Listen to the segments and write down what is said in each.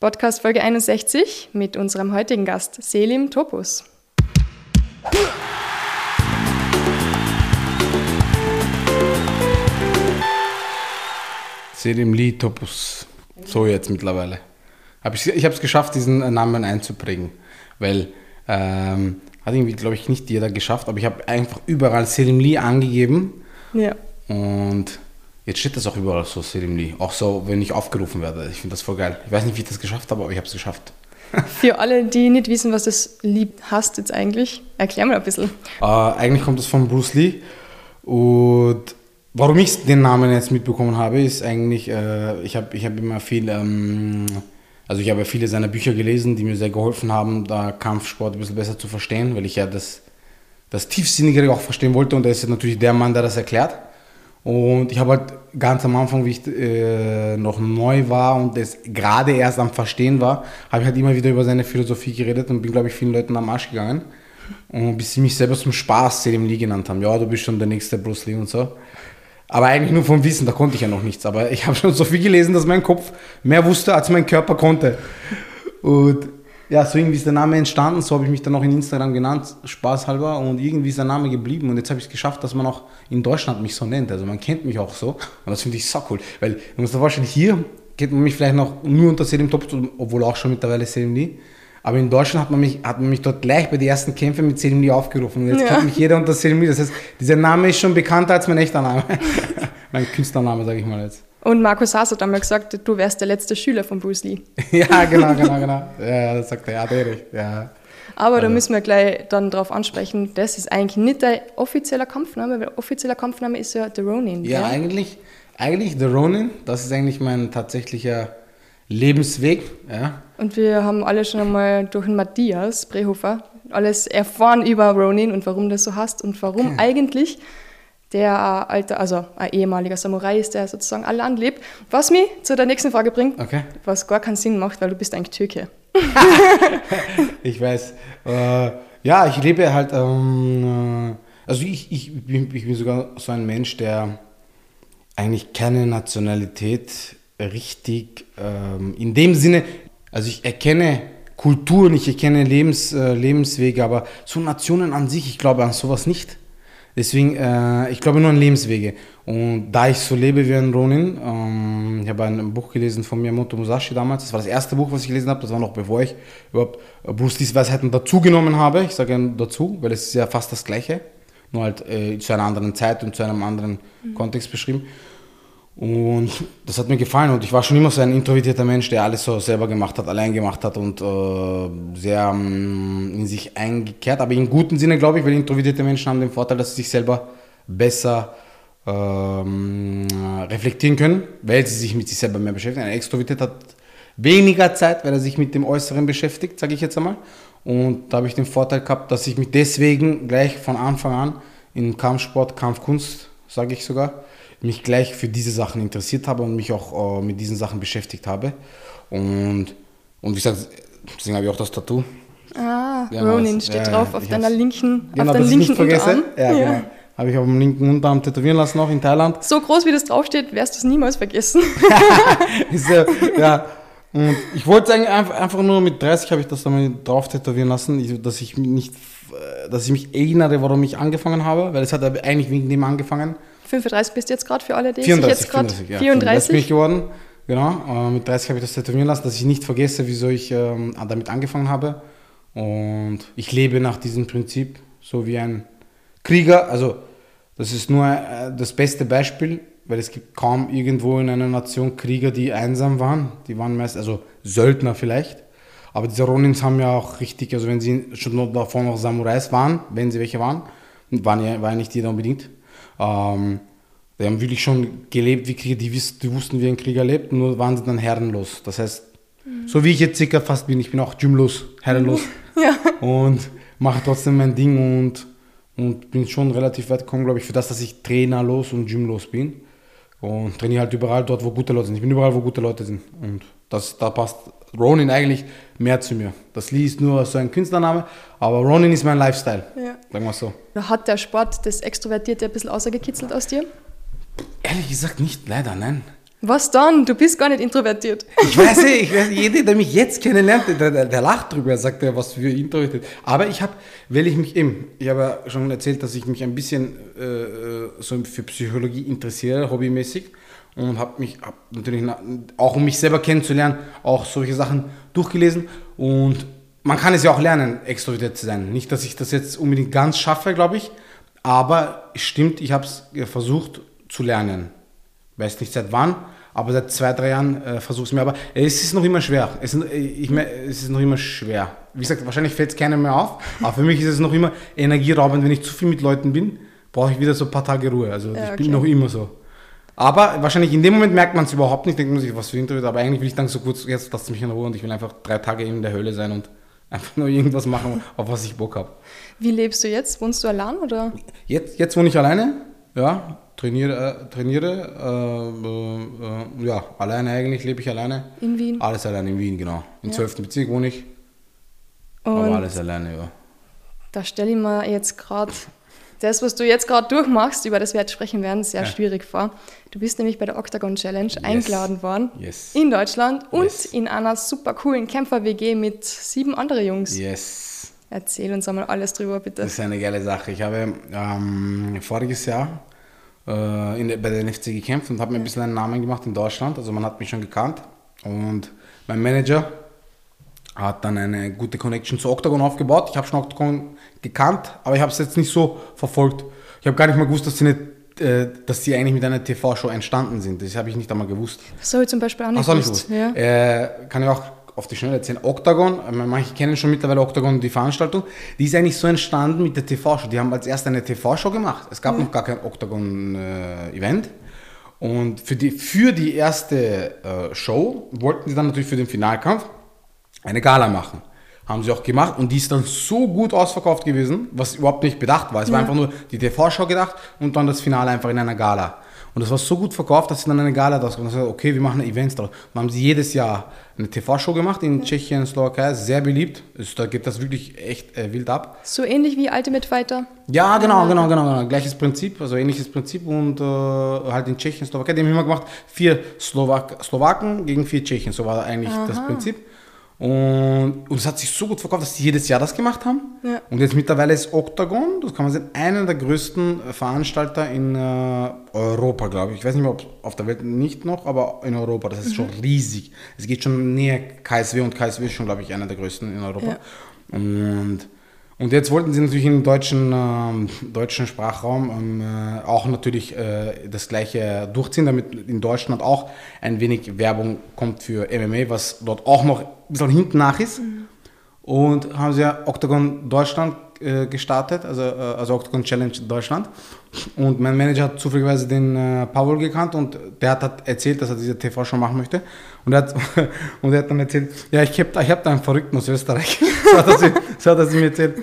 Podcast Folge 61 mit unserem heutigen Gast Selim Topus. Selim Lee Topus. So jetzt mittlerweile. Hab ich ich habe es geschafft, diesen Namen einzuprägen, weil ähm, hat irgendwie, glaube ich, nicht jeder geschafft, aber ich habe einfach überall Selim Lee angegeben. Ja. Und jetzt steht das auch überall so, Selim Lee. Auch so, wenn ich aufgerufen werde. Ich finde das voll geil. Ich weiß nicht, wie ich das geschafft habe, aber ich habe es geschafft. Für alle, die nicht wissen, was das Lied hast jetzt eigentlich, erklär mal ein bisschen. Äh, eigentlich kommt es von Bruce Lee. Und warum ich den Namen jetzt mitbekommen habe, ist eigentlich, äh, ich habe ich hab immer viel, ähm, also ich habe viele seiner Bücher gelesen, die mir sehr geholfen haben, da Kampfsport ein bisschen besser zu verstehen, weil ich ja das, das Tiefsinnigere auch verstehen wollte und er ist natürlich der Mann, der das erklärt. Und ich habe halt ganz am Anfang, wie ich äh, noch neu war und es gerade erst am Verstehen war, habe ich halt immer wieder über seine Philosophie geredet und bin, glaube ich, vielen Leuten am Arsch gegangen. Und bis sie mich selber zum Spaß Selim Lee genannt haben. Ja, du bist schon der nächste Bruce Lee und so. Aber eigentlich nur vom Wissen, da konnte ich ja noch nichts. Aber ich habe schon so viel gelesen, dass mein Kopf mehr wusste, als mein Körper konnte. Und ja, so irgendwie ist der Name entstanden, so habe ich mich dann auch in Instagram genannt, spaßhalber. Und irgendwie ist der Name geblieben. Und jetzt habe ich es geschafft, dass man auch in Deutschland mich so nennt. Also man kennt mich auch so. Und das finde ich so cool. Weil, du musst dir vorstellen, hier kennt man mich vielleicht noch nur unter Selim Top, obwohl auch schon mittlerweile Selim Lee. Aber in Deutschland hat man mich, hat man mich dort gleich bei den ersten Kämpfen mit Selim Lee aufgerufen. Und jetzt Ja. kennt mich jeder unter Selim Lee. Das heißt, dieser Name ist schon bekannter als mein echter Name. mein Künstlername, sage ich mal jetzt. Und Markus Haas hat einmal gesagt, du wärst der letzte Schüler von Bruce Lee. ja, genau, genau, genau. Ja, das sagt er, ja, der richtig. Ja. Aber da müssen wir gleich dann drauf ansprechen, das ist eigentlich nicht der offizielle Kampfname, weil offizieller Kampfname ist ja The Ronin. Ja, gell? eigentlich, eigentlich The Ronin, das ist eigentlich mein tatsächlicher Lebensweg. Ja. Und wir haben alle schon einmal durch den Matthias Brehofer alles erfahren über Ronin und warum das so heißt und warum eigentlich der alte, also ein ehemaliger Samurai ist, der sozusagen alle Land lebt. Was mich zu der nächsten Frage bringt, Okay. was gar keinen Sinn macht, weil du bist eigentlich Türke. Ich weiß. Äh, ja, ich lebe halt, ähm, äh, also ich, ich, bin, ich bin sogar so ein Mensch, der eigentlich keine Nationalität richtig ähm, in dem Sinne, also ich erkenne Kulturen, ich erkenne Lebens, äh, Lebenswege, aber so Nationen an sich, ich glaube an sowas nicht. Deswegen, äh, ich glaube nur an Lebenswege. Und da ich so lebe wie ein Ronin, ähm, ich habe ein Buch gelesen von Miyamoto Musashi damals. Das war das erste Buch, was ich gelesen habe. Das war noch bevor ich überhaupt Bruce Lees Weisheiten dazugenommen habe. Ich sage dazu, weil es ist ja fast das Gleiche. Nur halt äh, zu einer anderen Zeit und zu einem anderen Kontext beschrieben. Und das hat mir gefallen und ich war schon immer so ein introvertierter Mensch, der alles so selber gemacht hat, allein gemacht hat und äh, sehr ähm, in sich eingekehrt, aber im guten Sinne, glaube ich, weil introvertierte Menschen haben den Vorteil, dass sie sich selber besser ähm, reflektieren können, weil sie sich mit sich selber mehr beschäftigen. Ein Extrovertiert hat weniger Zeit, weil er sich mit dem Äußeren beschäftigt, sage ich jetzt einmal. Und da habe ich den Vorteil gehabt, dass ich mich deswegen gleich von Anfang an in Kampfsport, Kampfkunst, sage ich sogar, mich gleich für diese Sachen interessiert habe und mich auch äh, mit diesen Sachen beschäftigt habe. Und, und wie gesagt, deswegen habe ich auch das Tattoo. Ah, Ja, Ronin steht ja, drauf auf deiner linken, Genau, auf deinem linken. Unterarm. Ja, genau. Habe ich auf dem linken Unterarm tätowieren lassen, auch in Thailand. So groß wie das draufsteht, wirst du es niemals vergessen. Ist, äh, ja, und ich wollte einfach, einfach nur mit 30 habe ich das dann drauf tätowieren lassen, ich, dass ich mich nicht, äh, dass ich mich erinnere, warum ich angefangen habe, weil es hat eigentlich wegen dem angefangen. 35 bist du jetzt gerade für alle, die 34, sich jetzt gerade 34, ja. 34. bin ich geworden. Genau, äh, mit 30 habe ich das tätowieren lassen, dass ich nicht vergesse, wieso ich ähm, damit angefangen habe. Und ich lebe nach diesem Prinzip, so wie ein Krieger. Also, das ist nur äh, das beste Beispiel, weil es gibt kaum irgendwo in einer Nation Krieger, die einsam waren. Die waren meist, also Söldner vielleicht. Aber diese Ronins haben ja auch richtig, also wenn sie schon davor noch Samurais waren, wenn sie welche waren, waren ja, war ja nicht jeder unbedingt. Ähm, die haben wirklich schon gelebt wie Krieger, die, wiss, die wussten, wie ein Krieger lebt, nur waren sie dann herrenlos. Das heißt, so wie ich jetzt circa fast bin, ich bin auch gymlos, herrenlos. Ja. Und mache trotzdem mein Ding und, und bin schon relativ weit gekommen, glaube ich, für das, dass ich trainerlos und gymlos bin. Und trainiere halt überall dort, wo gute Leute sind. Ich bin überall, wo gute Leute sind. Und das, da passt Ronin eigentlich mehr zu mir. Das Lee ist nur so ein Künstlername, aber Ronin ist mein Lifestyle. Ja. Sagen wir so. Hat der Sport das Extrovertierte ein bisschen außergekitzelt aus dir? Ehrlich gesagt nicht, leider, nein. Was dann? Du bist gar nicht introvertiert. Ich weiß nicht, ich weiß, jeder, der mich jetzt kennenlernt, der, der, der lacht drüber, sagt ja, was für introvertiert. Aber ich habe, weil ich mich eben, ich habe ja schon erzählt, dass ich mich ein bisschen äh, so für Psychologie interessiere, hobbymäßig. Und habe mich hab natürlich, auch um mich selber kennenzulernen, auch solche Sachen durchgelesen. Und man kann es ja auch lernen, extrovertiert zu sein. Nicht, dass ich das jetzt unbedingt ganz schaffe, glaube ich. Aber es stimmt, ich habe es versucht zu lernen weiß nicht seit wann, aber seit zwei, drei Jahren äh, versuche ich es mir. Aber es ist noch immer schwer. Es ist, ich, es ist noch immer schwer. Wie gesagt, wahrscheinlich fällt es keiner mehr auf, aber für mich ist es noch immer energieraubend, wenn ich zu viel mit Leuten bin, brauche ich wieder so ein paar Tage Ruhe. Also ja, ich bin noch immer so. Aber wahrscheinlich in dem Moment merkt man es überhaupt nicht, denkt man sich, was für Interview, aber eigentlich will ich dann so kurz, jetzt lasst mich in Ruhe und ich will einfach drei Tage in der Höhle sein und einfach nur irgendwas machen, auf was ich Bock habe. Wie lebst du jetzt? Wohnst du allein oder? Jetzt, jetzt wohne ich alleine, ja trainiere, äh, trainiere äh, äh, ja, alleine eigentlich, lebe ich alleine. In Wien? Alles alleine in Wien, genau. Im ja. 12. Bezirk wohne ich. Und aber alles alleine, ja. Da stelle ich mir jetzt gerade das, was du jetzt gerade durchmachst, über das wir jetzt sprechen werden, sehr ja. schwierig vor. Du bist nämlich bei der Octagon Challenge yes. eingeladen worden yes. in Deutschland und yes. in einer super coolen Kämpfer-WG mit sieben anderen Jungs. Yes. Erzähl uns einmal alles drüber, bitte. Das ist eine geile Sache. Ich habe ähm, voriges Jahr äh, in, bei der NFC gekämpft und habe mir ein bisschen einen Namen gemacht in Deutschland. Also man hat mich schon gekannt. Und mein Manager hat dann eine gute Connection zu Octagon aufgebaut. Ich habe schon Octagon gekannt, aber ich habe es jetzt nicht so verfolgt. Ich habe gar nicht mal gewusst, dass sie nicht äh, dass sie eigentlich mit einer TV-Show entstanden sind. Das habe ich nicht einmal gewusst. Das habe ich zum Beispiel auch nicht, Ach, gewusst. Ja. Äh, kann ich auch auf die Schnelle erzählen. Octagon, äh, manche kennen schon mittlerweile Octagon, die Veranstaltung, die ist eigentlich so entstanden mit der TV-Show. Die haben als erst eine TV-Show gemacht. Es gab mhm. noch gar kein Octagon-Event. Äh, und für die, für die erste äh, Show wollten sie dann natürlich für den Finalkampf eine Gala machen. Haben sie auch gemacht und die ist dann so gut ausverkauft gewesen, was überhaupt nicht bedacht war. Es ja. war einfach nur die TV-Show gedacht und dann das Finale einfach in einer Gala. Und das war so gut verkauft, dass sie dann eine Gala daraus gemacht haben. Okay, wir machen Events daraus. Dann haben sie jedes Jahr eine TV-Show gemacht in Tschechien, Slowakei, sehr beliebt. Also, da geht das wirklich echt äh, wild ab. So ähnlich wie Ultimate Fighter? Ja, genau, genau, genau, genau. Gleiches Prinzip, also ähnliches Prinzip und äh, halt in Tschechien, Slowakei. Die haben immer gemacht, vier Slowak Slowaken gegen vier Tschechen. So war eigentlich Aha. das Prinzip. Und, und es hat sich so gut verkauft, dass sie jedes Jahr das gemacht haben. Ja. Und jetzt mittlerweile ist Octagon, das kann man sehen, einer der größten Veranstalter in äh, Europa, glaube ich. Ich weiß nicht mehr, ob auf der Welt nicht noch, aber in Europa. Das ist mhm. schon riesig. Es geht schon näher KSW und KSW ist schon, glaube ich, einer der größten in Europa. Ja. Und, und jetzt wollten sie natürlich im deutschen, äh, deutschen Sprachraum ähm, äh, auch natürlich äh, das gleiche durchziehen, damit in Deutschland auch ein wenig Werbung kommt für MMA, was dort auch noch bisschen hinten nach ist. Mhm. Und haben sie ja Octagon Deutschland äh, gestartet, also, äh, also Octagon Challenge Deutschland. Und mein Manager hat zufälligerweise den äh, Paul gekannt und der hat, hat, erzählt, dass er diese TV-Show machen möchte. Und er, hat, und er hat dann erzählt, ja, ich habe ich hab da einen Verrückten aus Österreich. so, hat er, so hat er mir erzählt.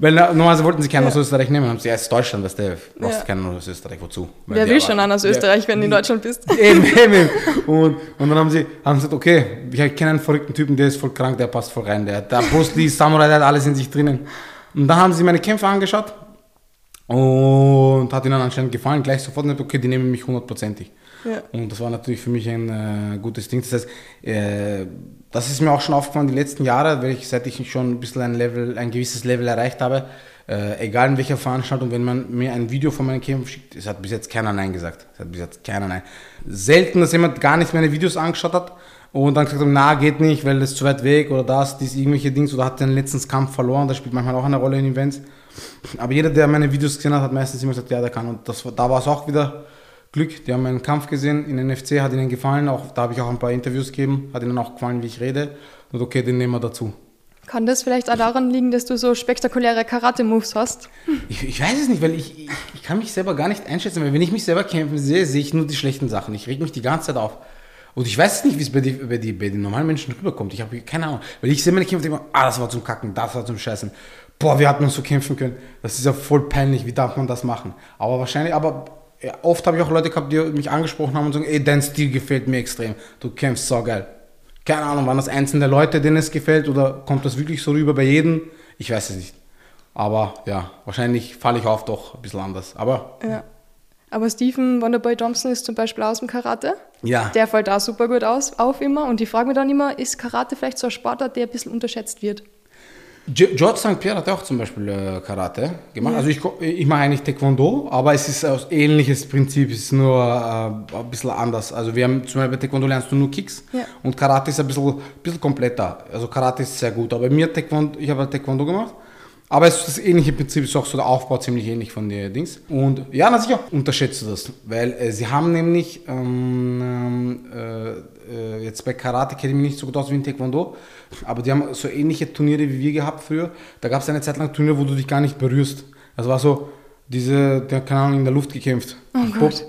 Weil normalerweise wollten sie keinen ja. aus Österreich nehmen, haben sie erst Deutschland, weißt du, brauchst ja. keinen aus Österreich, wozu? Weil Wer will schon einen aus Österreich, ja, wenn du in Deutschland bist? Eben, eben. Und, und dann haben sie, haben gesagt, okay, ich kenne einen verrückten Typen, der ist voll krank, der passt voll rein, der, der Bruce Lee, Samurai, der hat alles in sich drinnen. Und dann haben sie meine Kämpfe angeschaut und hat ihnen anscheinend gefallen, gleich sofort gesagt, okay, die nehmen mich hundertprozentig. Und das war natürlich für mich ein äh, gutes Ding. Das heißt, äh, das ist mir auch schon aufgefallen die letzten Jahre, weil ich, seit ich schon ein bisschen ein Level, ein gewisses Level erreicht habe, äh, egal in welcher Veranstaltung, wenn man mir ein Video von meinen Kämpfen schickt, es hat bis jetzt keiner Nein gesagt. Es hat bis jetzt keiner Nein. Selten, dass jemand gar nicht meine Videos angeschaut hat und dann gesagt hat, na, geht nicht, weil das ist zu weit weg oder das, dies, irgendwelche Dinge oder hat den letzten Kampf verloren, das spielt manchmal auch eine Rolle in Events. Aber jeder, der meine Videos gesehen hat, hat meistens immer gesagt, ja, der kann. Und das, da war es auch wieder Glück. Die haben meinen Kampf gesehen in NFC, hat ihnen gefallen. Auch, da habe ich auch ein paar Interviews gegeben, hat ihnen auch gefallen, wie ich rede. Und okay, den nehmen wir dazu. Kann das vielleicht auch daran liegen, dass du so spektakuläre Karate-Moves hast? Ich, ich, weiß es nicht, weil ich, ich, ich, kann mich selber gar nicht einschätzen. Weil wenn ich mich selber kämpfen sehe, sehe ich nur die schlechten Sachen. Ich reg mich die ganze Zeit auf. Und ich weiß nicht, wie es bei, die, bei, die, bei den normalen Menschen rüberkommt. Ich habe keine Ahnung. Weil ich sehe meine Kämpfe denke, ah, das war zum Kacken, das war zum Scheißen. Boah, wir hatten uns so kämpfen können. Das ist ja voll peinlich, wie darf man das machen? Aber wahrscheinlich, aber ja, oft habe ich auch Leute gehabt, die mich angesprochen haben und sagen, ey, dein Stil gefällt mir extrem. Du kämpfst so geil. Keine Ahnung, waren das einzelne Leute, denen es gefällt oder kommt das wirklich so rüber bei jedem? Ich weiß es nicht. Aber ja, wahrscheinlich falle ich auf doch ein bisschen anders. Aber ja. Aber Stephen Wonderboy Thompson ist zum Beispiel aus dem Karate. Ja. Der fällt da super gut aus, auf immer. Und ich frage mich dann immer, ist Karate vielleicht so ein Sportart, der ein bisschen unterschätzt wird? Ge- George St. Pierre hat auch zum Beispiel äh, Karate gemacht. Ja. Also ich, ich mache eigentlich Taekwondo, aber es ist ein ähnliches Prinzip, es ist nur äh, ein bisschen anders. Also wir haben zum Beispiel bei Taekwondo lernst du nur Kicks Ja. und Karate ist ein bisschen, bisschen kompletter. Also Karate ist sehr gut, aber mir Taekwondo, ich habe Taekwondo gemacht. Aber es ist das ähnliche Prinzip, ist auch so der Aufbau ziemlich ähnlich von den Dings. Und ja, na sicher, unterschätze das, weil äh, sie haben nämlich ähm, ähm, äh, äh, jetzt bei Karate kenne ich mich nicht so gut aus wie in Taekwondo, aber die haben so ähnliche Turniere wie wir gehabt früher. Da gab es eine Zeit lang Turniere, wo du dich gar nicht berührst. Das war so, diese, der keine Ahnung, in der Luft gekämpft. Oh. Gott.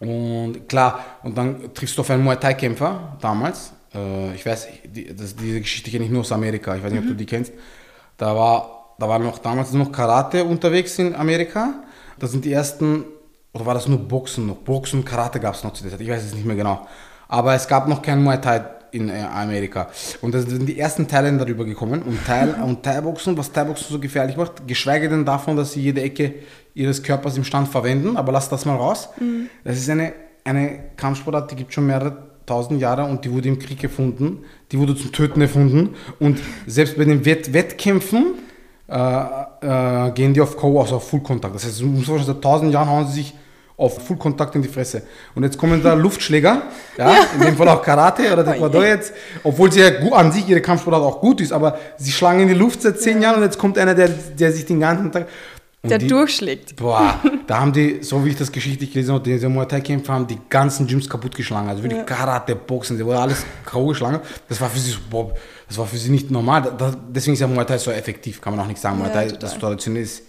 Und klar, und dann triffst du auf einen Muay Thai-Kämpfer damals. Äh, ich weiß, die, das, diese Geschichte kenne ich nur aus Amerika. Ich weiß nicht, ob du die kennst. Da war, da war noch damals noch Karate unterwegs in Amerika. Das sind die ersten, oder war das nur Boxen noch? Boxen und Karate gab es noch zu der Zeit. Ich weiß es nicht mehr genau. Aber es gab noch kein Muay Thai in äh, Amerika. Und da sind die ersten Thailänder darüber gekommen. Und, Thai, und Thai-Boxen, was Thai-Boxen so gefährlich macht, geschweige denn davon, dass sie jede Ecke ihres Körpers im Stand verwenden. Aber lass das mal raus. Das ist eine, eine Kampfsportart, die gibt schon mehrere tausend Jahre und die wurde im Krieg erfunden. Die wurde zum Töten erfunden. Und selbst bei den Wett Wettkämpfen äh, äh, gehen die auf Co, also auf Fullkontakt. Das heißt, seit tausend Jahren hauen sie sich auf Fullkontakt in die Fresse. Und jetzt kommen da Luftschläger, ja, in dem Fall auch Karate oder Taekwondo jetzt, obwohl sie ja gu- an sich ihre Kampfsportart auch gut ist, aber sie schlagen in die Luft seit zehn Jahren und jetzt kommt einer, der, der sich den ganzen Tag. Der die, durchschlägt. Boah, da haben die, so wie ich das geschichtlich gelesen habe, diese Muay Thai-Kämpfer haben die ganzen Gyms kaputt geschlagen. Also wirklich Karate, Boxen, die wurde alles K.O. geschlagen. Das war für sie so, boah, das war für sie nicht normal. Da, da, deswegen ist ja Muay Thai so effektiv, kann man auch nicht sagen. Muay Ja, Thai, total. das traditionell ist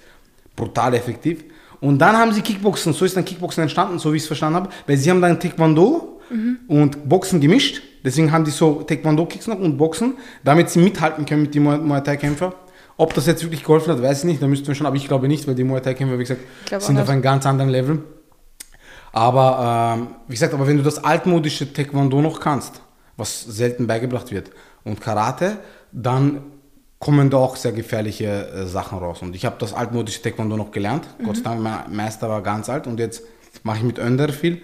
brutal effektiv. Und dann haben sie Kickboxen, so ist dann Kickboxen entstanden, so wie ich es verstanden habe, weil sie haben dann Taekwondo und Boxen gemischt. Deswegen haben die so Taekwondo-Kicks noch und Boxen, damit sie mithalten können mit den Muay Muay Thai-Kämpfer. Ob das jetzt wirklich geholfen hat, weiß ich nicht, da müssten wir schon, aber ich glaube nicht, weil die Muay Thai-Kämpfer, wie gesagt, sind auf einem ganz anderen Level. Aber ähm, wie gesagt, aber wenn du das altmodische Taekwondo noch kannst, was selten beigebracht wird, und Karate, dann kommen da auch sehr gefährliche äh, Sachen raus. Und ich habe das altmodische Taekwondo noch gelernt. Gott sei Dank, mein Meister war ganz alt und jetzt mache ich mit Önder viel.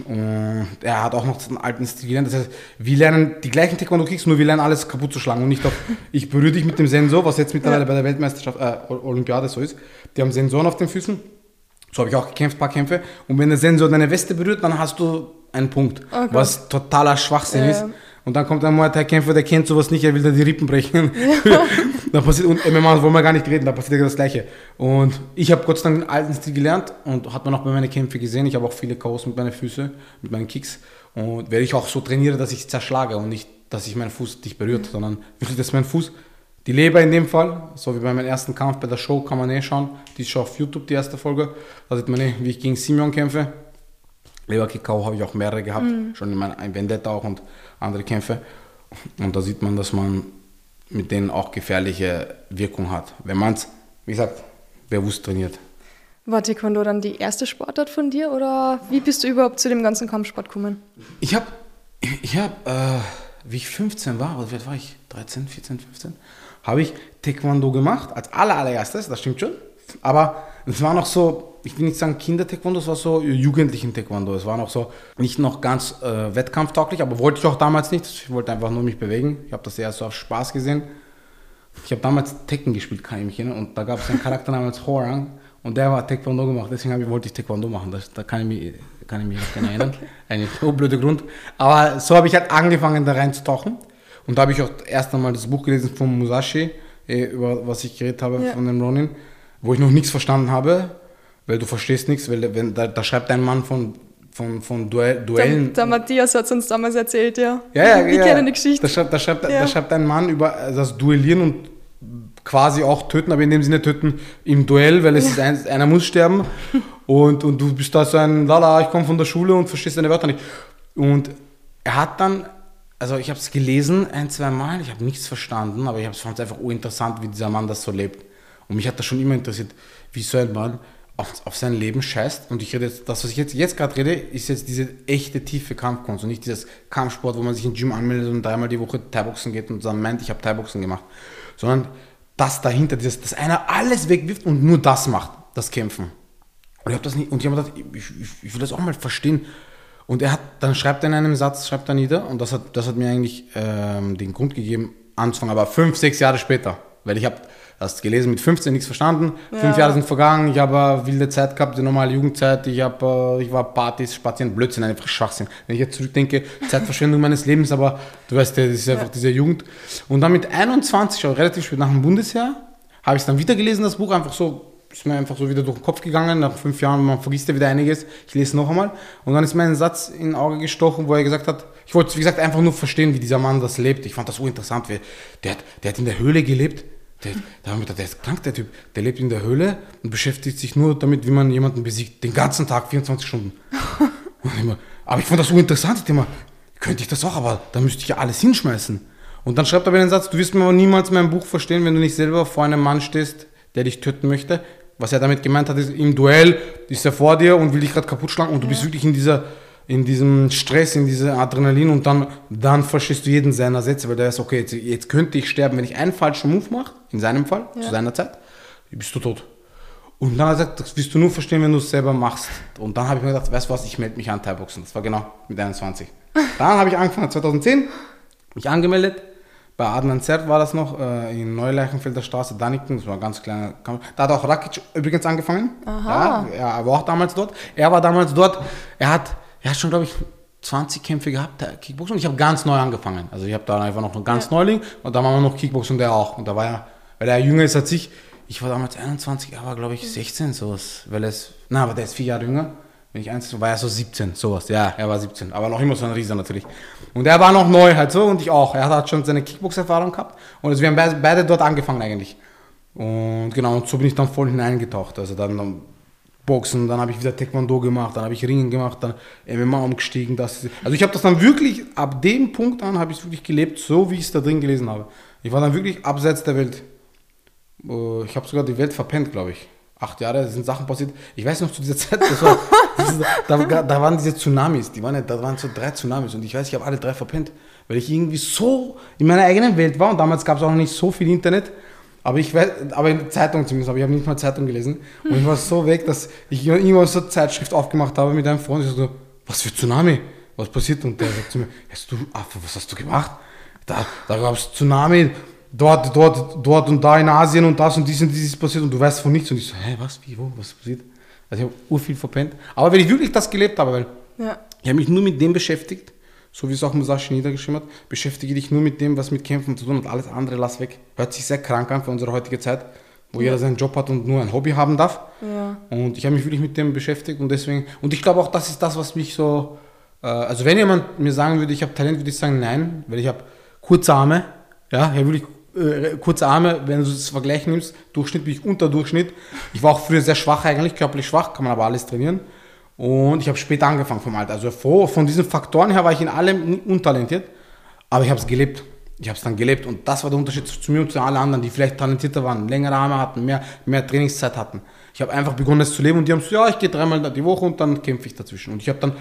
Und er hat auch noch den alten Stil gelernt. Das heißt, wir lernen die gleichen Taekwondo-Kicks, nur wir lernen alles kaputt zu schlagen und nicht auf, ich berühre dich mit dem Sensor, was jetzt mittlerweile bei der Weltmeisterschaft, äh, Olympiade so ist. Die haben Sensoren auf den Füßen. So habe ich auch gekämpft, ein paar Kämpfe. Und wenn der Sensor deine Weste berührt, dann hast du einen Punkt. Oh Gott. was totaler Schwachsinn Ja. ist. Und dann kommt ein Muay Thai-Kämpfer, der kennt sowas nicht, er will da die Rippen brechen. dann passiert, und MMA wollen wir gar nicht reden, da passiert ja das Gleiche. Und ich habe Gott sei Dank den alten Stil gelernt und hat man auch bei meinen Kämpfen gesehen. Ich habe auch viele Chaos mit meinen Füßen, mit meinen Kicks. Und werde ich auch so trainiere, dass ich zerschlage und nicht, dass ich meinen Fuß dich berührt, sondern wirklich, dass mein Fuß, die Leber in dem Fall, so wie bei meinem ersten Kampf bei der Show, kann man eh schauen. Die ist schon auf YouTube, die erste Folge. Da sieht man eh, wie ich gegen Simeon kämpfe. Leberkick-K.O. habe ich auch mehrere gehabt, schon in meinem ein Vendetta auch und andere Kämpfe. Und da sieht man, dass man mit denen auch gefährliche Wirkung hat, wenn man es, wie gesagt, bewusst trainiert. War Taekwondo dann die erste Sportart von dir oder wie bist du überhaupt zu dem ganzen Kampfsport gekommen? Ich habe, ich hab, äh, wie ich 15 war, oder wie war ich? 13, 14, 15? Habe ich Taekwondo gemacht, als aller, allererstes, das stimmt schon. Aber es war noch so, ich will nicht sagen Kinder-Taekwondo, es war so Jugendlichen-Taekwondo. Es war noch so, nicht noch ganz äh, wettkampftauglich, aber wollte ich auch damals nicht. Ich wollte einfach nur mich bewegen. Ich habe das eher so auf Spaß gesehen. Ich habe damals Tekken gespielt, kann ich mich erinnern. Und da gab es einen Charakter namens Horang. Und der war Taekwondo gemacht. Deswegen ich, wollte ich Taekwondo machen. Das, da kann ich mich, kann ich mich noch gerne erinnern. Ein so blöder Grund. Aber so habe ich halt angefangen, da reinzutauchen. Und da habe ich auch erst einmal das Buch gelesen von Musashi, eh, über was ich geredet habe, Ja. von dem Ronin, wo ich noch nichts verstanden habe, weil du verstehst nichts, weil wenn, da, da schreibt ein Mann von, von, von Duell, Der, Duellen. der Matthias hat es uns damals erzählt, ja. Ja, ja, Wir ja. kennen die Geschichte. Da schreibt, da, schreibt, Ja. da schreibt ein Mann über das Duellieren und quasi auch töten, aber in dem Sinne töten im Duell, weil es ist ein, einer muss sterben und, und du bist da so ein Lala, ich komme von der Schule und verstehst deine Wörter nicht. Und er hat dann, also ich habe es gelesen ein, zwei Mal, ich habe nichts verstanden, aber ich fand es einfach uninteressant, wie dieser Mann das so lebt. Und mich hat das schon immer interessiert, wie so ein Mann auf, auf sein Leben scheißt. Und ich rede jetzt, das, was ich jetzt, jetzt gerade rede, ist jetzt diese echte, tiefe Kampfkunst und nicht dieses Kampfsport, wo man sich im Gym anmeldet und dreimal die Woche Thai-Boxen geht und dann meint, ich habe Thai-Boxen gemacht. Sondern das dahinter, dieses, dass einer alles wegwirft und nur das macht, das Kämpfen. Und ich habe das nicht, und ich habe gedacht, ich, ich, ich will das auch mal verstehen. Und er hat, dann schreibt er in einem Satz, schreibt er nieder, und das hat, das hat mir eigentlich ähm, den Grund gegeben, anzufangen, aber fünf, sechs Jahre später. Weil ich habe das gelesen mit 15, nichts verstanden. Ja. Fünf Jahre sind vergangen, ich habe wilde Zeit gehabt, die normale Jugendzeit, ich, hab, äh, ich war Partys, Spazieren, Blödsinn, einfach Schwachsinn. Wenn ich jetzt zurückdenke, Zeitverschwendung meines Lebens, aber du weißt, das ist einfach ja. diese Jugend. Und dann mit 21, also relativ spät nach dem Bundesjahr, habe ich es dann wieder gelesen, das Buch, einfach so ist mir einfach so wieder durch den Kopf gegangen. Nach fünf Jahren, man vergisst ja wieder einiges. Ich lese noch einmal. Und dann ist mir ein Satz in Auge gestochen, wo er gesagt hat, ich wollte, wie gesagt, einfach nur verstehen, wie dieser Mann das lebt. Ich fand das so interessant. Der, der hat in der Höhle gelebt. Der, der, der ist krank, der Typ. Der lebt in der Höhle und beschäftigt sich nur damit, wie man jemanden besiegt. Den ganzen Tag, 24 Stunden. immer, aber ich fand das so interessant. Ich immer, könnte ich das auch, aber da müsste ich ja alles hinschmeißen. Und dann schreibt er den Satz, du wirst mir aber niemals mein Buch verstehen, wenn du nicht selber vor einem Mann stehst, der dich töten möchte. Was er damit gemeint hat, ist, im Duell ist er vor dir und will dich gerade kaputt schlagen und du bist wirklich in dieser in diesem Stress, in diesem Adrenalin und dann, dann verstehst du jeden seiner Sätze, weil der ist, okay, jetzt, jetzt könnte ich sterben, wenn ich einen falschen Move mache, in seinem Fall, ja. zu seiner Zeit, bist du tot. Und dann hat er gesagt, das wirst du nur verstehen, wenn du es selber machst. Und dann habe ich mir gedacht, weißt du was, ich melde mich an Thai-Boxen. Das war genau mit 21. Dann habe ich angefangen, 2010, mich angemeldet, bei Adnan Zert war das noch, äh, in Neuleichenfelder Straße, Daniken, das war ein ganz kleiner Kampf. Da hat auch Rakic übrigens angefangen. Aha. Ja, er war auch damals dort. Er war damals dort, er hat, er hat schon, glaube ich, 20 Kämpfe gehabt, der Kickboxing. Und ich habe ganz neu angefangen. Also ich habe da einfach noch ganz ja. Neuling und da wir noch Kickboxing der auch. Und da war er, weil er jünger ist als ich. Ich war damals 21, er war, glaube ich, 16, sowas. Weil er ist, na, aber der ist vier Jahre jünger. Wenn ich eins war, er so 17, sowas. Ja, er war 17, aber noch immer so ein Rieser natürlich. Und er war noch neu halt so und ich auch. Er hat schon seine Kickbox-Erfahrung gehabt und also wir haben beide dort angefangen eigentlich. Und genau, und so bin ich dann voll hineingetaucht. Also dann Boxen, dann habe ich wieder Taekwondo gemacht, dann habe ich Ringen gemacht, dann MMA umgestiegen. Das, also ich habe das dann wirklich, ab dem Punkt an habe ich es wirklich gelebt, so wie ich es da drin gelesen habe. Ich war dann wirklich abseits der Welt. Äh, ich habe sogar die Welt verpennt, glaube ich acht Jahre sind Sachen passiert. Ich weiß noch zu dieser Zeit, war, da, da, waren diese Tsunamis, die waren, da waren so drei Tsunamis und ich weiß, ich habe alle drei verpennt, weil ich irgendwie so in meiner eigenen Welt war und damals gab es auch noch nicht so viel Internet. Aber ich weiß, aber in der Zeitung zumindest, aber ich habe nicht mal Zeitung gelesen. Und ich war so weg, dass ich irgendwann so eine Zeitschrift aufgemacht habe mit einem Freund. Ich so, was für Tsunami? Was passiert? Und der sagt zu mir, hast du Affe, was hast du gemacht? Da, da gab es Tsunami, dort, dort, dort und da in Asien und das und dies und dies ist passiert und du weißt von nichts und ich so, hä, was, wie, wo, was passiert? Also ich habe urviel verpennt. Aber wenn ich wirklich das gelebt habe, weil ja. ich habe mich nur mit dem beschäftigt, so wie es auch Musashi niedergeschrieben hat, beschäftige dich nur mit dem, was mit Kämpfen zu tun hat, alles andere lass weg. Hört sich sehr krank an für unsere heutige Zeit, wo ja. jeder seinen Job hat und nur ein Hobby haben darf. Ja. Und ich habe mich wirklich mit dem beschäftigt und deswegen, und ich glaube auch, das ist das, was mich so, äh, also wenn jemand mir sagen würde, ich habe Talent, würde ich sagen, nein, weil ich habe kurze Arme, ja, ich habe wirklich äh, kurze Arme, wenn du das Vergleich nimmst, Durchschnitt bin ich unter Durchschnitt. Ich war auch früher sehr schwach eigentlich, körperlich schwach, kann man aber alles trainieren. Und ich habe später angefangen vom Alter. Also vor, von diesen Faktoren her war ich in allem untalentiert, aber ich habe es gelebt. Ich habe es dann gelebt und das war der Unterschied zu mir und zu allen anderen, die vielleicht talentierter waren, längere Arme hatten, mehr, mehr Trainingszeit hatten. Ich habe einfach begonnen, es zu leben und die haben so, ja, ich gehe dreimal die Woche und dann kämpfe ich dazwischen. Und ich habe dann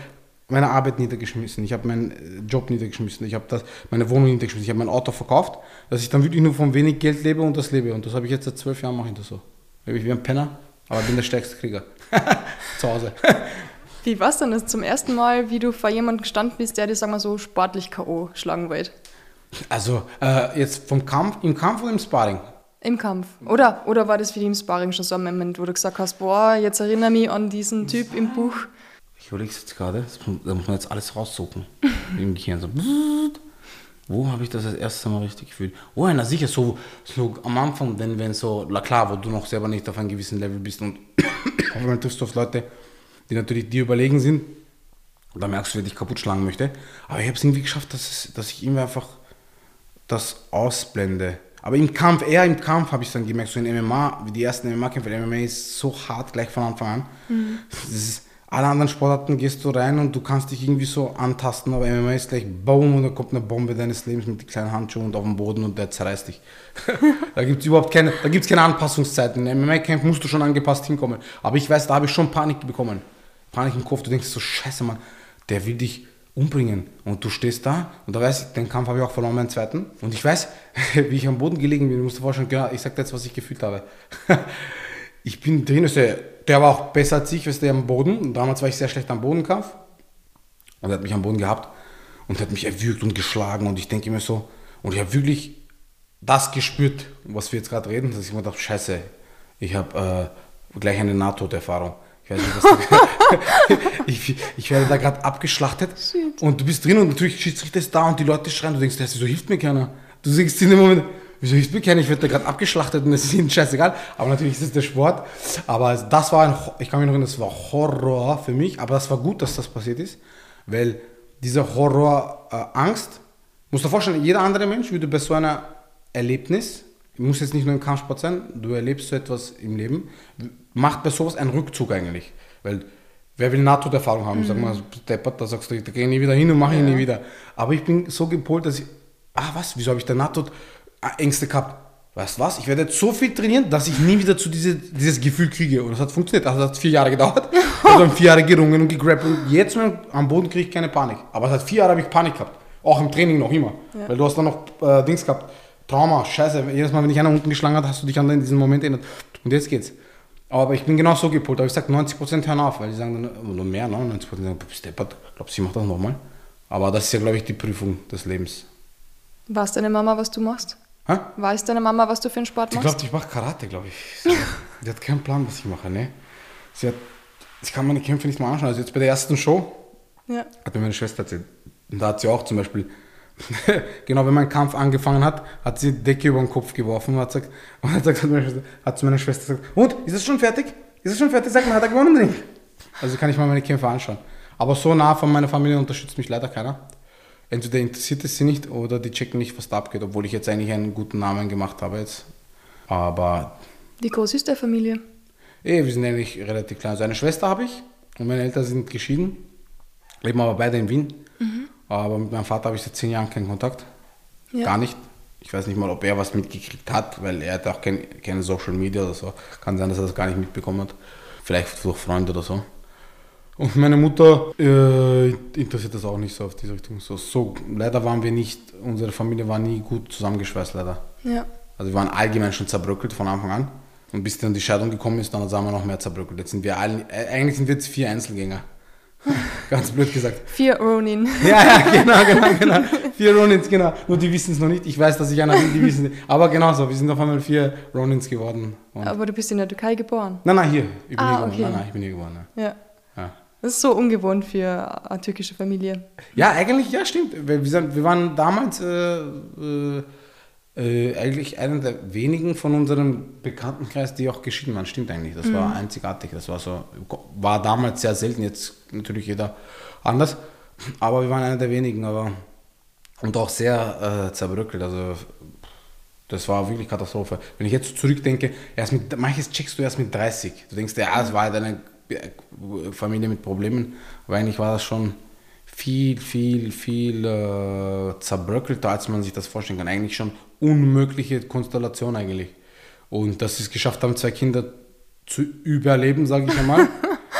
meine Arbeit niedergeschmissen, ich habe meinen äh, Job niedergeschmissen, ich habe meine Wohnung niedergeschmissen, ich habe mein Auto verkauft, dass ich dann wirklich nur von wenig Geld lebe und das lebe. Und das habe ich jetzt seit zwölf Jahren mache ich das so. Ich bin ein Penner, aber bin der stärkste Krieger. Zu Hause. Wie war es denn das zum ersten Mal, wie du vor jemandem gestanden bist, der dir, sagen wir so, sportlich K.O. schlagen wollte? Also, äh, jetzt vom Kampf, im Kampf oder im Sparring? Im Kampf. Oder, oder war das für dich im Sparring schon so ein Moment, wo du gesagt hast, boah, jetzt erinnere mich an diesen Typ im Buch? Ich überlege jetzt gerade, da muss man jetzt alles raussuchen. Im Gehirn so. Wo habe ich das das erste Mal richtig gefühlt? Oh, na sicher, so, so am Anfang, wenn, wenn so, na klar, wo du noch selber nicht auf einem gewissen Level bist und auf einmal triffst du auf Leute, die natürlich dir überlegen sind, da merkst du, wer dich kaputt schlagen möchte. Aber ich habe es irgendwie geschafft, dass, es, dass ich immer einfach das ausblende. Aber im Kampf, eher im Kampf habe ich dann gemerkt, so in MMA, wie die ersten MMA-Kämpfe, MMA ist so hart gleich von Anfang an. Mhm. Ist, alle anderen Sportarten gehst du rein und du kannst dich irgendwie so antasten, aber MMA ist gleich Boom und da kommt eine Bombe deines Lebens mit den kleinen Handschuhen und auf dem Boden und der zerreißt dich. da gibt es überhaupt keine, da gibt's keine Anpassungszeiten. In MMA-Camp musst du schon angepasst hinkommen. Aber ich weiß, da habe ich schon Panik bekommen. Panik im Kopf, du denkst so, scheiße Mann, der will dich umbringen. Und du stehst da und da weiß ich, den Kampf habe ich auch verloren, meinen zweiten. Und ich weiß, wie ich am Boden gelegen bin, du musst dir vorstellen, ich sag dir jetzt, was ich gefühlt habe. ich bin drin, also der war auch besser als ich, weißt du, am Boden. Und damals war ich sehr schlecht am Bodenkampf. Und er hat mich am Boden gehabt und hat mich erwürgt und geschlagen. Und ich denke mir so, und ich habe wirklich das gespürt, was wir jetzt gerade reden, dass ich mir dachte, scheiße, ich habe äh, gleich eine Nahtoderfahrung. Da, ich, ich werde da gerade abgeschlachtet Shit. und du bist drin und natürlich schießt sich das da und die Leute schreien, du denkst, das wieso hilft mir keiner? Du denkst in dem Moment, wieso hilft mir keiner? Ich werde da gerade abgeschlachtet und es ist ihnen scheißegal. Aber natürlich ist es der Sport. Aber das war ein, ich kann mich noch erinnern, das war Horror für mich, aber das war gut, dass das passiert ist, weil diese Horror-Angst, musst du dir vorstellen, jeder andere Mensch würde bei so einer Erlebnis, muss jetzt nicht nur im Kampfsport sein, du erlebst so etwas im Leben, macht bei sowas einen Rückzug eigentlich. Weil wer will NATO-Erfahrung haben? Sag mal, deppert, da sagst du, da gehe ich nie wieder hin und mache ich nie wieder. Aber ich bin so gepolt, dass ich, ah was, wieso habe ich der NATO-Ängste gehabt? Weißt du was? Ich werde jetzt so viel trainieren, dass ich nie wieder zu diese, dieses Gefühl kriege. Und das hat funktioniert. Also das hat vier Jahre gedauert. Also haben vier Jahre gerungen und gegrappelt. Jetzt am Boden kriege ich keine Panik. Aber es hat vier Jahre habe ich Panik gehabt. Auch im Training noch immer. Ja. Weil du hast dann noch äh, Dings gehabt. Trauma, scheiße. Jedes Mal, wenn dich einer unten geschlagen hat, hast du dich an diesen Moment erinnert. Und jetzt geht's. Aber ich bin genau so gepolt. Aber ich sage, 90% hören auf, weil die sagen dann, oder mehr, ne? 90% sagen, deppert. Glaubst du, ich mach das nochmal? Aber das ist ja, glaube ich, die Prüfung des Lebens. Weiß deine Mama, was du machst? Hä? Weiß deine Mama, was du für einen Sport machst? glaubt, ich mache Karate, glaube ich. Sie, die hat keinen Plan, was ich mache, ne? Sie hat, ich kann meine Kämpfe nicht mal anschauen. Also jetzt bei der ersten Show Ja. hat mir meine Schwester erzählt. Und da hat sie auch zum Beispiel, genau wenn mein Kampf angefangen hat, hat sie die Decke über den Kopf geworfen und hat, gesagt, und hat, gesagt, hat, zu meiner Schwester gesagt, und, ist es schon fertig? Ist es schon fertig? Sag mal, hat er gewonnen oder nicht? Also kann ich mal meine Kämpfe anschauen. Aber so nah von meiner Familie unterstützt mich leider keiner. Entweder interessiert es sie nicht oder die checken nicht, was da abgeht, obwohl ich jetzt eigentlich einen guten Namen gemacht habe jetzt. Aber Wie groß ist deine Familie? Eh, wir sind eigentlich relativ klein. Also eine Schwester habe ich und meine Eltern sind geschieden, leben aber beide in Wien. Aber mit meinem Vater habe ich seit zehn Jahren keinen Kontakt. Ja. Gar nicht. Ich weiß nicht mal, ob er was mitgekriegt hat, weil er hat auch kein, keine Social Media oder so. Kann sein, dass er das gar nicht mitbekommen hat. Vielleicht durch Freunde oder so. Und meine Mutter äh, interessiert das auch nicht so auf diese Richtung. So, so, leider waren wir nicht, unsere Familie war nie gut zusammengeschweißt, leider. Ja. Also wir waren allgemein schon zerbröckelt von Anfang an. Und bis dann die Scheidung gekommen ist, dann sind wir noch mehr zerbröckelt. Jetzt sind wir alle, äh, eigentlich sind wir jetzt vier Einzelgänger. Ganz blöd gesagt. Vier Ronin. Ja, ja, genau, genau, genau. Vier Ronins, genau. Nur die wissen es noch nicht. Ich weiß, dass ich einer bin, die wissen es. Aber genauso, wir sind auf einmal vier Ronins geworden. Und Aber du bist in der Türkei geboren. nein, nein, hier. Ich bin Ah, hier geboren. okay. Nein, nein, ich bin hier geboren. Ja. Ja. Ja. Das ist so ungewohnt für eine türkische Familie. Ja, eigentlich, ja, stimmt. Wir, wir waren damals äh, äh, äh, eigentlich einer der wenigen von unserem Bekanntenkreis, die auch geschieden waren. Stimmt eigentlich. Das war einzigartig. Das war so, war damals sehr selten. Jetzt natürlich jeder anders. Aber wir waren einer der wenigen. Aber und auch sehr äh, zerbröckelt. Also das war wirklich Katastrophe. Wenn ich jetzt zurückdenke, erst mit, manches checkst du erst mit 30. Du denkst, ja, es war halt eine äh, Familie mit Problemen, aber eigentlich war das schon viel, viel, viel äh, zerbröckelter, als man sich das vorstellen kann. Eigentlich schon unmögliche Konstellation eigentlich. Und dass sie es geschafft haben, zwei Kinder zu überleben, sage ich einmal.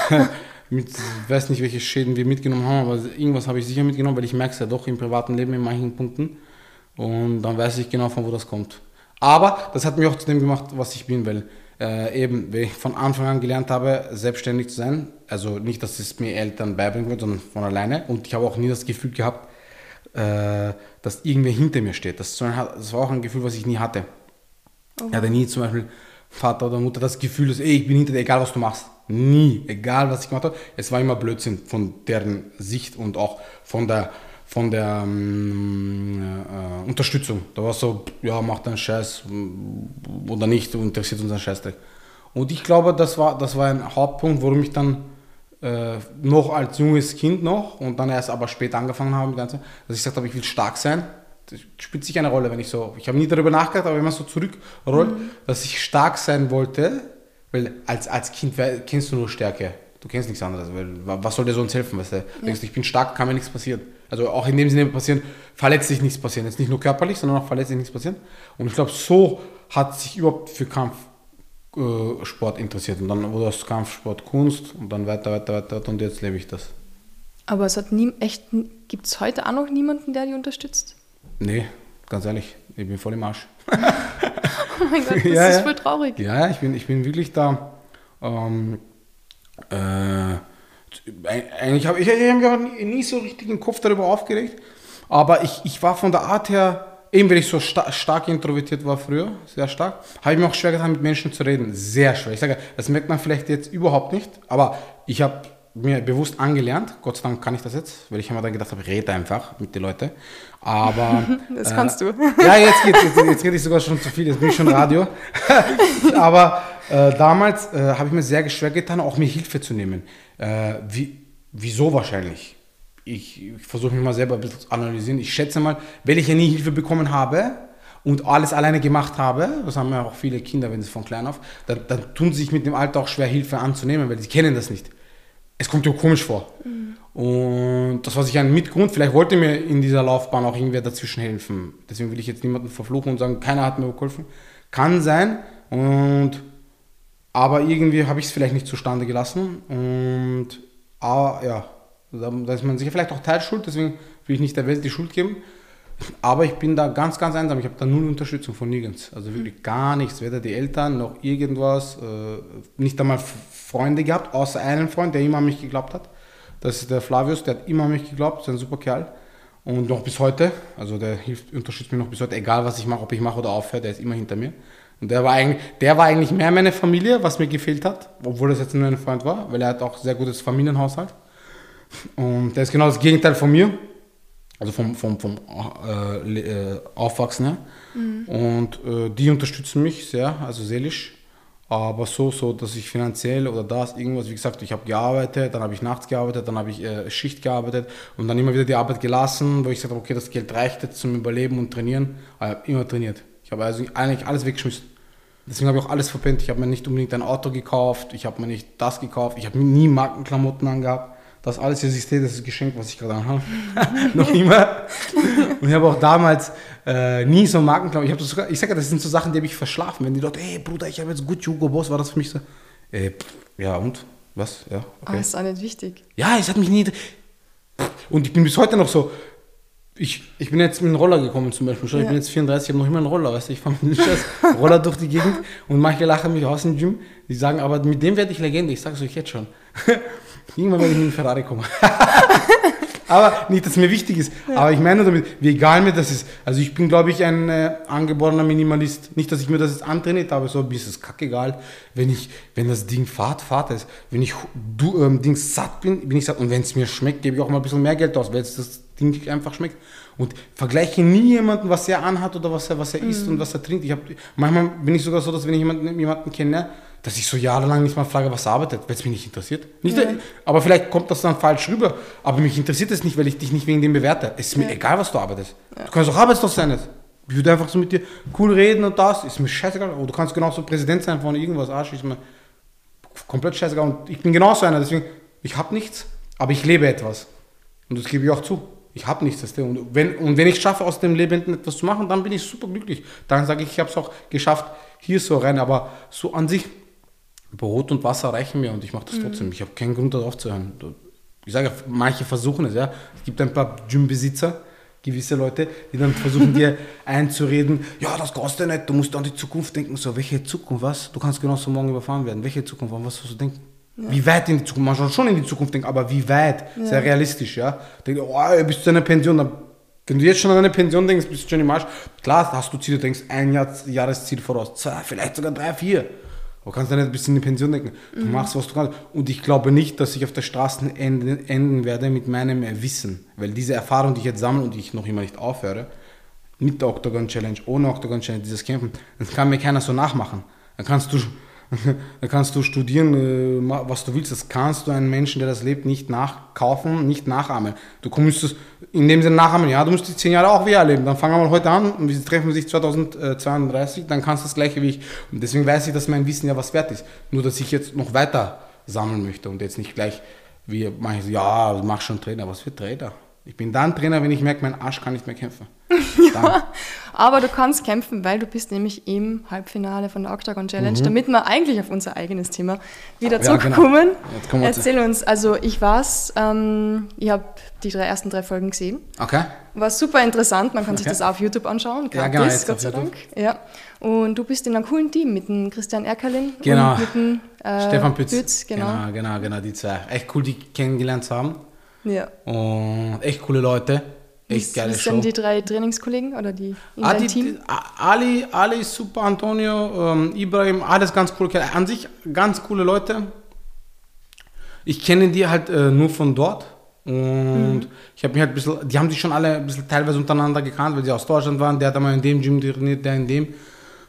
mit, ich weiß nicht, welche Schäden wir mitgenommen haben, aber irgendwas habe ich sicher mitgenommen, weil ich merke es ja doch im privaten Leben in manchen Punkten. Und dann weiß ich genau, von wo das kommt. Aber das hat mich auch zu dem gemacht, was ich bin, weil äh, eben, wenn ich von Anfang an gelernt habe, selbstständig zu sein, also nicht, dass es mir Eltern beibringen würden, sondern von alleine. Und ich habe auch nie das Gefühl gehabt, äh, dass irgendwer hinter mir steht. Das, das war auch ein Gefühl, was ich nie hatte. Ich hatte nie zum Beispiel Vater oder Mutter das Gefühl, dass ey, ich bin hinter dir, egal was du machst. Nie, egal was ich gemacht habe. Es war immer Blödsinn von deren Sicht und auch von der, von der ähm, äh, Unterstützung. Da war so, ja, mach deinen Scheiß mm, oder nicht, interessiert uns ein Scheißdreck. Und ich glaube, das war, das war ein Hauptpunkt, warum ich dann äh, noch als junges Kind noch und dann erst aber später angefangen habe, mit Ganze, dass ich gesagt habe, ich will stark sein. Das spielt sicher eine Rolle, wenn ich so, ich habe nie darüber nachgedacht, aber wenn man so zurückrollt, dass ich stark sein wollte, weil als, als Kind kennst du nur Stärke. Du kennst nichts anderes. Weil, wa- was soll dir sonst helfen? Weißt du? Du denkst, ich bin stark, kann mir nichts passieren. Also auch in dem Sinne passieren, verletzlich nichts passieren. Jetzt nicht nur körperlich, sondern auch verletzlich nichts passieren. Und ich glaube, so hat sich überhaupt für äh, Sport interessiert. Und dann wurde das Kampfsport Kunst und dann weiter, weiter, weiter, weiter und jetzt lebe ich das. Aber es hat nie, echt, gibt es heute auch noch niemanden, der dich unterstützt? Nee, ganz ehrlich, ich bin voll im Arsch. Oh mein Gott, das Ja, ist ja. voll traurig. Ja, ich bin, ich bin wirklich da. Ähm, Äh, eigentlich habe ich, ich hab mich nie so richtig den Kopf darüber aufgeregt, aber ich, ich war von der Art her, eben weil ich so sta stark introvertiert war früher, sehr stark, habe ich mir auch schwer getan, mit Menschen zu reden. Sehr schwer. Ich sage, das merkt man vielleicht jetzt überhaupt nicht, aber ich habe mir bewusst angelernt, Gott sei Dank kann ich das jetzt, weil ich immer dann gedacht habe, rede einfach mit den Leuten. Aber. das äh, kannst du. Ja, jetzt geht jetzt, jetzt rede ich sogar schon zu viel, jetzt bin ich schon Radio. aber äh, damals äh, habe ich mir sehr schwer getan, auch mir Hilfe zu nehmen. Äh, wie, wieso wahrscheinlich? Ich, ich versuche mich mal selber ein bisschen zu analysieren. Ich schätze mal, weil ich ja nie Hilfe bekommen habe, und alles alleine gemacht habe, das haben ja auch viele Kinder, wenn sie von klein auf, dann, dann tun sie sich mit dem Alter auch schwer, Hilfe anzunehmen, weil sie kennen das nicht es kommt dir komisch vor. Mhm. Und das war sicher ein Mitgrund. Vielleicht wollte mir in dieser Laufbahn auch irgendwer dazwischen helfen. Deswegen will ich jetzt niemanden verfluchen und sagen, keiner hat mir geholfen. Kann sein. Und aber irgendwie habe ich es vielleicht nicht zustande gelassen. Und ah, ja, da ist man sicher vielleicht auch Teilschuld. Deswegen will ich nicht der Welt die Schuld geben. Aber ich bin da ganz, ganz einsam. Ich habe da null Unterstützung von nirgends. Also wirklich gar nichts. Weder die Eltern noch irgendwas. Äh, nicht einmal Freunde gehabt, außer einen Freund, der immer an mich geglaubt hat. Das ist der Flavius, der hat immer an mich geglaubt. ist ein super Kerl. Und noch bis heute. Also der hilft, unterstützt mich noch bis heute. Egal was ich mache, ob ich mache oder aufhöre, der ist immer hinter mir. Und der war, eigentlich, der war eigentlich mehr meine Familie, was mir gefehlt hat. Obwohl das jetzt nur ein Freund war. Weil er hat auch sehr gutes Familienhaushalt. Und der ist genau das Gegenteil von mir also vom, vom, vom äh, äh, Aufwachsen her. Mhm. Und äh, die unterstützen mich sehr, also seelisch. Aber so, so, dass ich finanziell oder das, irgendwas, wie gesagt, ich habe gearbeitet, dann habe ich nachts gearbeitet, dann habe ich äh, Schicht gearbeitet und dann immer wieder die Arbeit gelassen, wo ich gesagt habe, okay, das Geld reicht jetzt zum Überleben und Trainieren. Aber ich habe immer trainiert. Ich habe also eigentlich alles weggeschmissen. Deswegen habe ich auch alles verpennt. Ich habe mir nicht unbedingt ein Auto gekauft, ich habe mir nicht das gekauft, ich habe nie Markenklamotten angehabt. Das alles hier siehst du, das ist Geschenk, was ich gerade anhabe. Noch immer. Und ich habe auch damals äh, nie so Markenklamotten. Ich, ich sage ja, das sind so Sachen, die habe ich verschlafen. Wenn die Leute, hey Bruder, ich habe jetzt gut Hugo Boss, war das für mich so, äh, ja und? Was? Ja, okay. Oh, ist auch nicht wichtig. Ja, es hat mich nie... Und ich bin bis heute noch so, ich, ich bin jetzt mit einem Roller gekommen zum Beispiel. Ja. Ich bin jetzt 34, ich habe noch immer einen Roller, weißt du, ich fahre mit dem Scheiß Roller durch die Gegend und manche lachen mich aus im Gym. Die sagen, aber mit dem werde ich Legende, ich sage es euch jetzt schon. Irgendwann werde ich mit dem Ferrari kommen. aber nicht, dass es mir wichtig ist. Ja. Aber ich meine damit, wie egal mir das ist. Also ich bin, glaube ich, ein äh, angeborener Minimalist. Nicht, dass ich mir das jetzt antrainiert habe, so ein bisschen kackegal. Wenn ich, wenn das Ding fahrt, fahrt es. Wenn ich du, ähm, Ding satt bin, bin ich satt. Und wenn es mir schmeckt, gebe ich auch mal ein bisschen mehr Geld aus, weil es das Ding einfach schmeckt. Und vergleiche nie jemanden, was er anhat oder was er, was er isst mhm. und was er trinkt. Ich hab, manchmal bin ich sogar so, dass wenn ich jemanden, jemanden kenne, dass ich so jahrelang nicht mal frage, was er arbeitet, weil es mich nicht interessiert. Nicht, ja. Aber vielleicht kommt das dann falsch rüber. Aber mich interessiert es nicht, weil ich dich nicht wegen dem bewerte. Es ist mir ja. egal, was du arbeitest. Ja. Du kannst auch arbeitslos sein. Ich würde einfach so mit dir cool reden und das. Ist mir scheißegal. Oder du kannst genauso Präsident sein von irgendwas. Arsch ist mir komplett scheißegal. Und ich bin genauso einer. Deswegen, ich habe nichts, aber ich lebe etwas. Und das gebe ich auch zu. Ich habe nichts. Das und, wenn, und wenn ich schaffe, aus dem Lebenden etwas zu machen, dann bin ich super glücklich. Dann sage ich, ich habe es auch geschafft, hier so rein. Aber so an sich Brot und Wasser reichen mir und ich mache das mhm. trotzdem. Ich habe keinen Grund darauf zu hören. Ich sage, manche versuchen es, ja. Es gibt ein paar Gymbesitzer, gewisse Leute, die dann versuchen dir einzureden, ja, das kostet nicht, du musst an die Zukunft denken. So, welche Zukunft, was? Du kannst genauso morgen überfahren werden. Welche Zukunft, an was sollst du denken? Ja. Wie weit in die Zukunft? Man soll schon in die Zukunft denken, aber wie weit? Ja. Sehr realistisch, ja. Denk, oh, bist du in einer Pension, dann wenn du jetzt schon an eine Pension denkst, bist du schon im Arsch. Klar, hast du Ziele, du denkst ein Jahr, Jahresziel voraus, zwei, vielleicht sogar drei, vier. Du kannst dann nicht ein bisschen in die Pension denken. Du mhm. machst, was du kannst. Und ich glaube nicht, dass ich auf der Straße enden, enden werde mit meinem Wissen. Weil diese Erfahrung, die ich jetzt sammle und ich noch immer nicht aufhöre, mit der Octagon Challenge, ohne Octagon Challenge, dieses Kämpfen, das kann mir keiner so nachmachen. Dann kannst du da kannst du studieren, äh, was du willst. Das kannst du einem Menschen, der das lebt, nicht nachkaufen, nicht nachahmen. Du musst es in dem Sinne nachahmen. Ja, du musst die zehn Jahre auch wie erleben. Dann fangen wir mal heute an und wir treffen sich 2032, dann kannst du das gleiche wie ich. Und deswegen weiß ich, dass mein Wissen ja was wert ist. Nur, dass ich jetzt noch weiter sammeln möchte und jetzt nicht gleich wie manche ja, mach schon Trainer. Was für Trainer? Ich bin dann Trainer, wenn ich merke, mein Arsch kann nicht mehr kämpfen. Ja, aber du kannst kämpfen, weil du bist nämlich im Halbfinale von der Octagon Challenge, mhm. damit wir eigentlich auf unser eigenes Thema wieder ja, zurückkommen. Genau. Erzähl uns, also ich war's, ähm, ich habe die drei ersten drei Folgen gesehen. Okay. War super interessant, man kann okay. sich das auch auf YouTube anschauen, gratis, ja, genau, Gott sei Dank. Ja. Und du bist in einem coolen Team mit dem Christian Erkerlin genau. und mit dem äh, Stefan Pütz. Pütz genau. genau, genau, genau, die zwei. Echt cool, die kennengelernt zu haben. Ja. Und echt coole Leute. Echt geile Show. sind die drei Trainingskollegen oder die in ah, die, Team? Ali, Ali super, Antonio, ähm, Ibrahim, alles ganz cool. An sich ganz coole Leute. Ich kenne die halt äh, nur von dort. Und mhm. ich habe mich halt ein bisschen, die haben sich schon alle ein bisschen teilweise untereinander gekannt, weil sie aus Deutschland waren. Der hat einmal in dem Gym trainiert, der in dem.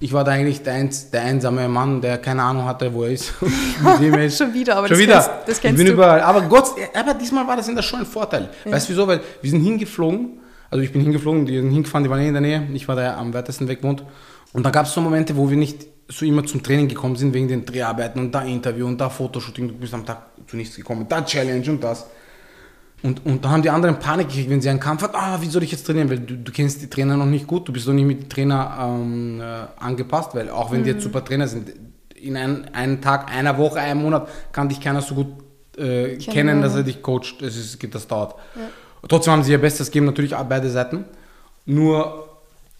Ich war da eigentlich der, eins, der einsame Mann, der keine Ahnung hatte, wo er ist. schon wieder, aber schon das, wieder. Kennst, das kennst ich bin du. überall. Aber Gott, aber diesmal war das in der Show ein Vorteil. Ja. Weißt du wieso? Weil wir sind hingeflogen. Also ich bin hingeflogen, die sind hingefahren, die waren eh in der Nähe. Ich war da am weitesten weg wohnt. Und da gab es so Momente, wo wir nicht so immer zum Training gekommen sind, wegen den Dreharbeiten und da Interview und da Fotoshooting. Du bist am Tag zu nichts gekommen, da Challenge und das. Und, und da haben die anderen Panik gekriegt, wenn sie einen Kampf hat, ah, wie soll ich jetzt trainieren? Weil du, du kennst die Trainer noch nicht gut, du bist noch nicht mit dem Trainer ähm, äh, angepasst, weil auch wenn mhm. die jetzt mhm. super Trainer sind, in ein, einen Tag, einer Woche, einem Monat kann dich keiner so gut äh, kennen, dass er dich coacht. Das, ist, das dauert. Ja. Trotzdem haben sie ihr Bestes gegeben, natürlich beide Seiten. Nur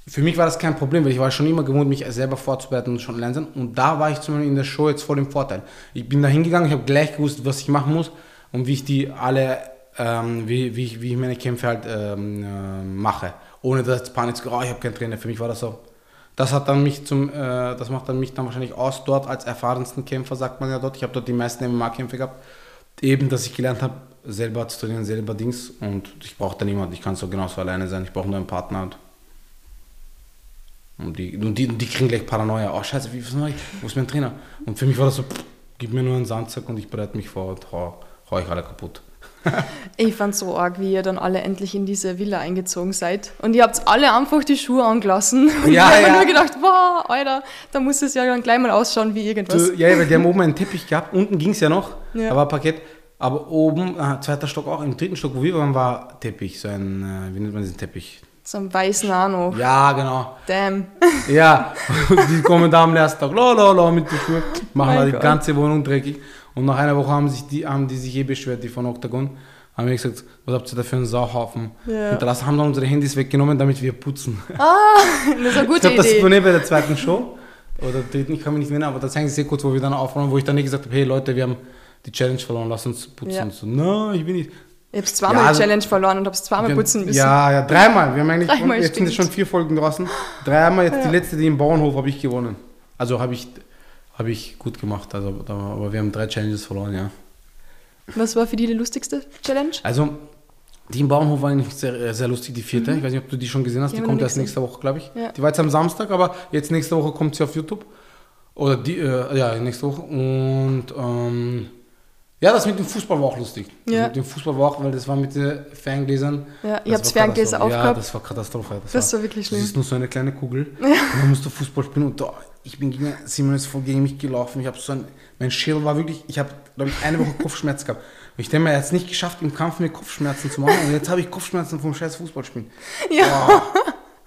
für mich war das kein Problem, weil ich war schon immer gewohnt, mich selber vorzubereiten und schon lernen. Und da war ich zum Beispiel in der Show jetzt voll im Vorteil. Ich bin da hingegangen, ich habe gleich gewusst, was ich machen muss und wie ich die alle ähm, wie, wie, wie ich meine Kämpfe halt ähm, äh, mache. Ohne dass Panik zu oh, ich habe keinen Trainer. Für mich war das so. Das hat dann mich zum, äh, das macht dann mich dann wahrscheinlich aus dort als erfahrensten Kämpfer, sagt man ja dort. Ich habe dort die meisten MMA-Kämpfe gehabt. Eben, dass ich gelernt habe, selber zu trainieren, selber Dings. Und ich brauche da niemanden. Ich kann so genauso alleine sein. Ich brauche nur einen Partner. Und, und, die, und die, die kriegen gleich Paranoia. Oh, scheiße, wie, was mache ich? Wo ist mein Trainer? Und für mich war das so, pff, gib mir nur einen Sandsack und ich bereite mich vor und hau, hau ich alle kaputt ich fand so arg, wie ihr dann alle endlich in diese Villa eingezogen seid. Und ihr habt alle einfach die Schuhe angelassen. Und ja, ich habe ja. nur gedacht, wow, Alter, da muss es ja dann gleich mal ausschauen wie irgendwas. Du, ja, weil die haben oben einen Teppich gehabt, unten ging es ja noch, ja. da war Parkett. Aber oben, äh, zweiter Stock auch, im dritten Stock, wo wir waren, war Teppich, so ein, äh, wie nennt man diesen Teppich? So ein weißen Nano. Ja, genau. Damn. Ja, die kommen da am ersten Tag, la, la, la, mit den Schuhen, machen da die ganze Wohnung dreckig. Und nach einer Woche haben, sich die, haben die sich eh beschwert, die von Octagon. Haben wir gesagt, was habt ihr da für einen Sauhaufen? Ja. Und das haben dann unsere Handys weggenommen, damit wir putzen. Ah, das ist eine gute ich glaub, Idee. Das war nicht bei der zweiten Show. Oder dritten, ich kann mich nicht erinnern, aber das ist sehr kurz, wo wir dann aufräumen, wo ich dann nicht gesagt habe, hey Leute, wir haben die Challenge verloren, lass uns putzen. Ja. So, nein, ich bin nicht. Ich habe zweimal ja, die also, Challenge verloren und habe es zweimal putzen müssen. Ja, ja, dreimal. Wir haben eigentlich, dreimal jetzt stimmt. sind schon vier Folgen draußen. Dreimal, jetzt ja. die letzte, die im Bauernhof, habe ich gewonnen. Also habe ich habe ich gut gemacht. Also, aber wir haben drei Challenges verloren, ja. Was war für dich die lustigste Challenge? Also, die im Bauernhof war eigentlich sehr, sehr lustig, die vierte. Mhm. Ich weiß nicht, ob du die schon gesehen hast. Die, die kommt erst nächste Woche, glaube ich. Ja. Die war jetzt am Samstag, aber jetzt nächste Woche kommt sie auf YouTube. Oder die, äh, ja, nächste Woche. Und ähm, ja, das mit dem Fußball war auch lustig. Ja. mit dem Fußball war auch, weil das war mit den Ferngläsern. Ja, ihr habt Ferngläser aufgehabt. Ja, das war Katastrophe. Das, das war, war, wirklich schlimm. Das ist nur so eine kleine Kugel. Ja. Und dann musst du Fußball spielen und da, ich bin gegen, Simon ist voll gegen mich gelaufen. Ich habe so ein, mein Schädel war wirklich, ich habe, glaube ich, eine Woche Kopfschmerz gehabt. Und ich denke mir, er hat es nicht geschafft, im Kampf mir Kopfschmerzen zu machen. Und jetzt habe ich Kopfschmerzen vom scheiß Fußballspielen. Ja. Boah,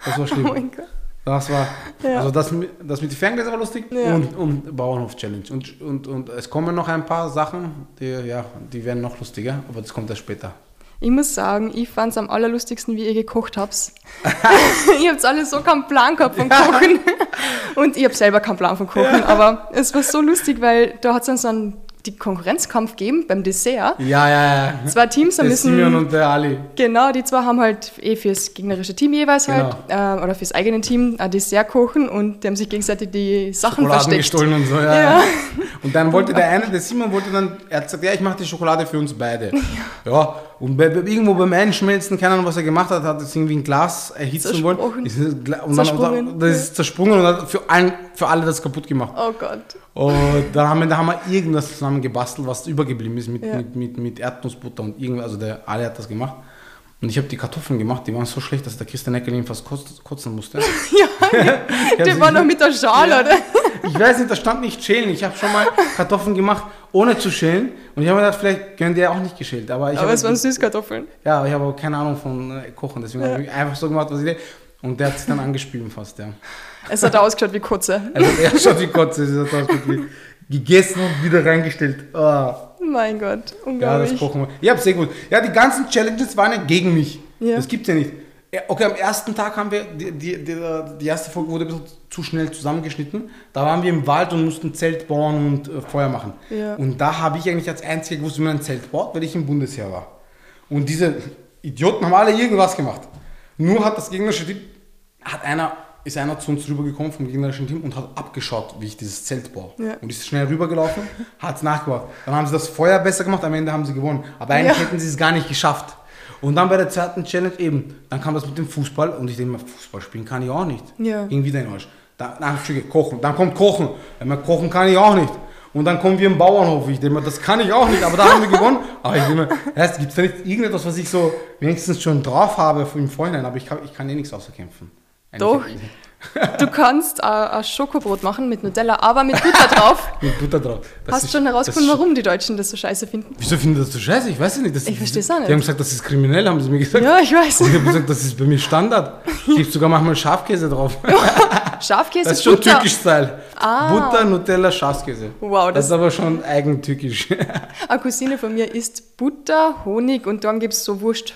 das war schlimm. Oh mein Gott. Das war, ja. also das, das mit den Ferngläsern war lustig ja. und, und Bauernhof-Challenge. Und, und, und es kommen noch ein paar Sachen, die, ja, die werden noch lustiger, aber das kommt erst später. Ich muss sagen, ich fand es am allerlustigsten, wie ihr gekocht habt. ihr habt alle so keinen Plan gehabt vom ja. Kochen. Und ich habe selber keinen Plan vom Kochen, ja. aber es war so lustig, weil da hat es dann so einen die Konkurrenzkampf geben beim Dessert. Ja, ja, ja. Zwei Teams haben müssen. Simeon und der Ali. Genau, die zwei haben halt eh fürs gegnerische Team jeweils genau. halt äh, oder fürs eigene Team ein Dessert kochen und die haben sich gegenseitig die Sachen Schokoladen versteckt. gestohlen und so, ja. ja. Und dann wollte der eine, der Simon wollte dann, er hat gesagt, ja, ich mache die Schokolade für uns beide. Ja. ja. Und bei, irgendwo beim Einschmelzen, keine Ahnung, was er gemacht hat, hat es irgendwie ein Glas erhitzen wollen. Ist, und dann, das ist zersprungen und hat für, allen, für alle das kaputt gemacht. Oh Gott. Und dann haben wir, da haben wir irgendwas zusammen gebastelt, was übergeblieben ist mit, ja. mit, mit, mit Erdnussbutter und irgendwas. Also der Ali hat das gemacht. Und ich habe die Kartoffeln gemacht, die waren so schlecht, dass der Christian Eckerlin fast kotzen musste. ja, der war noch mit der Schale, ja. oder? ich weiß nicht, da stand nicht schälen. Ich habe schon mal Kartoffeln gemacht, ohne zu schälen. Und ich habe mir gedacht, vielleicht die ja auch nicht geschält. Aber, ich aber es waren Süßkartoffeln. Ja, aber ich habe auch keine Ahnung von äh, Kochen. Deswegen ja. habe ich einfach so gemacht, was ich will. Und der hat sich dann angespielt fast, ja. Es hat ausgeschaut wie Kotze. Also er schaut wie Kotze, es hat ausgeschaut wie gegessen und wieder reingestellt. Oh. Mein Gott, Ja, unglaublich. das kochen wir. Ja, sehr gut. Ja, die ganzen Challenges waren ja gegen mich. Ja. Das gibt's ja nicht. Ja, Okay, am ersten Tag haben wir, die, die, die, die erste Folge wurde ein bisschen zu schnell zusammengeschnitten. Da waren wir im Wald und mussten Zelt bauen und äh, Feuer machen. Ja. Und da habe ich eigentlich als Einziger gewusst, wie man ein Zelt baut, weil ich im Bundesheer war. Und diese Idioten haben alle irgendwas gemacht. Nur hat das gegnerische Team, hat einer, ist einer zu uns rübergekommen vom gegnerischen Team und hat abgeschaut, wie ich dieses Zelt baue. Ja. Und ist schnell rübergelaufen, hat es nachgebaut. Dann haben sie das Feuer besser gemacht, am Ende haben sie gewonnen. Aber eigentlich Ja. hätten sie es gar nicht geschafft. Und dann bei der zweiten Challenge eben, dann kam das mit dem Fußball und ich denke mir, Fußball spielen kann ich auch nicht. Ja. Ging wieder in Arsch. Dann, dann, kochen. Dann kommt Kochen. Wenn man kochen kann ich auch nicht. Und dann kommen wir im Bauernhof. Ich denke mir, das kann ich auch nicht, aber da haben wir gewonnen. Aber ich denke mir, gibt es da nicht irgendetwas, was ich so wenigstens schon drauf habe im Vorhinein, aber ich kann, ich kann eh nichts außer kämpfen. Doch. Du kannst äh, ein Schokobrot machen mit Nutella, aber mit Butter drauf. Mit Butter drauf. Das Hast ist- schon herausgefunden, warum die Deutschen das so scheiße finden? Wieso finden das so scheiße? Ich weiß es nicht. Das, Ich versteh's auch nicht. Die haben gesagt, das ist kriminell, haben sie mir gesagt. Ja, ich weiß. Und ich habe gesagt, das ist bei mir Standard. Ich gebe sogar manchmal Schafkäse drauf. Schafkäse, Das ist schon Butter. türkisch-Style. Ah. Butter, Nutella, Schafskäse. Wow, das, das- ist aber schon eigentückisch. Eine Cousine von mir isst Butter, Honig und dann gibt es so Wurst.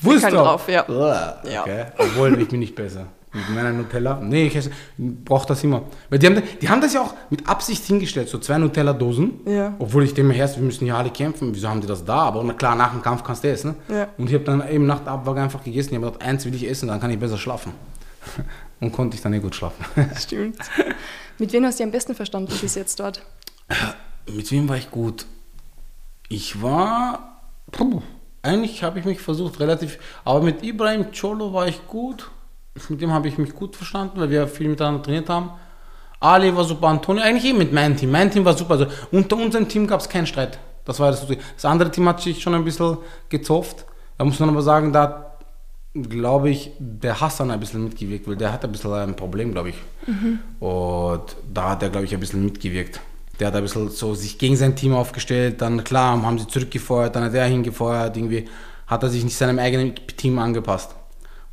Wurst drauf? drauf, ja. Uah, Ja. Okay. Obwohl, ich bin nicht besser. Mit meiner Nutella. Nee, ich brauche das immer. Weil die haben, die haben das ja auch mit Absicht hingestellt, so zwei Nutella-Dosen. Ja. Obwohl ich mir, erst, wir müssen hier alle kämpfen. Wieso haben die das da? Aber na klar, nach dem Kampf kannst du essen. Ja. Und ich habe dann eben nach der Abwaage einfach gegessen. Ich habe gedacht, eins will ich essen, dann kann ich besser schlafen. Und konnte ich dann eh gut schlafen. Stimmt. Mit wem hast du dich am besten verstanden bis jetzt dort? Mit wem war ich gut? Ich war. Puh, eigentlich habe ich mich versucht, relativ. Aber mit Ibrahim Cholo war ich gut. Mit dem habe ich mich gut verstanden, weil wir viel miteinander trainiert haben. Ali war super, Antonio, eigentlich eben mit meinem Team. Mein Team war super. Also unter unserem Team gab es keinen Streit. Das war das. Das andere Team hat sich schon ein bisschen gezofft. Da muss man aber sagen, da hat, glaube ich, der Hassan ein bisschen mitgewirkt, weil der hat ein bisschen ein Problem, glaube ich. Und da hat er, glaube ich, ein bisschen mitgewirkt. Der hat ein bisschen so sich gegen sein Team aufgestellt, dann klar, haben sie zurückgefeuert, dann hat er hingefeuert, irgendwie hat er sich nicht seinem eigenen Team angepasst.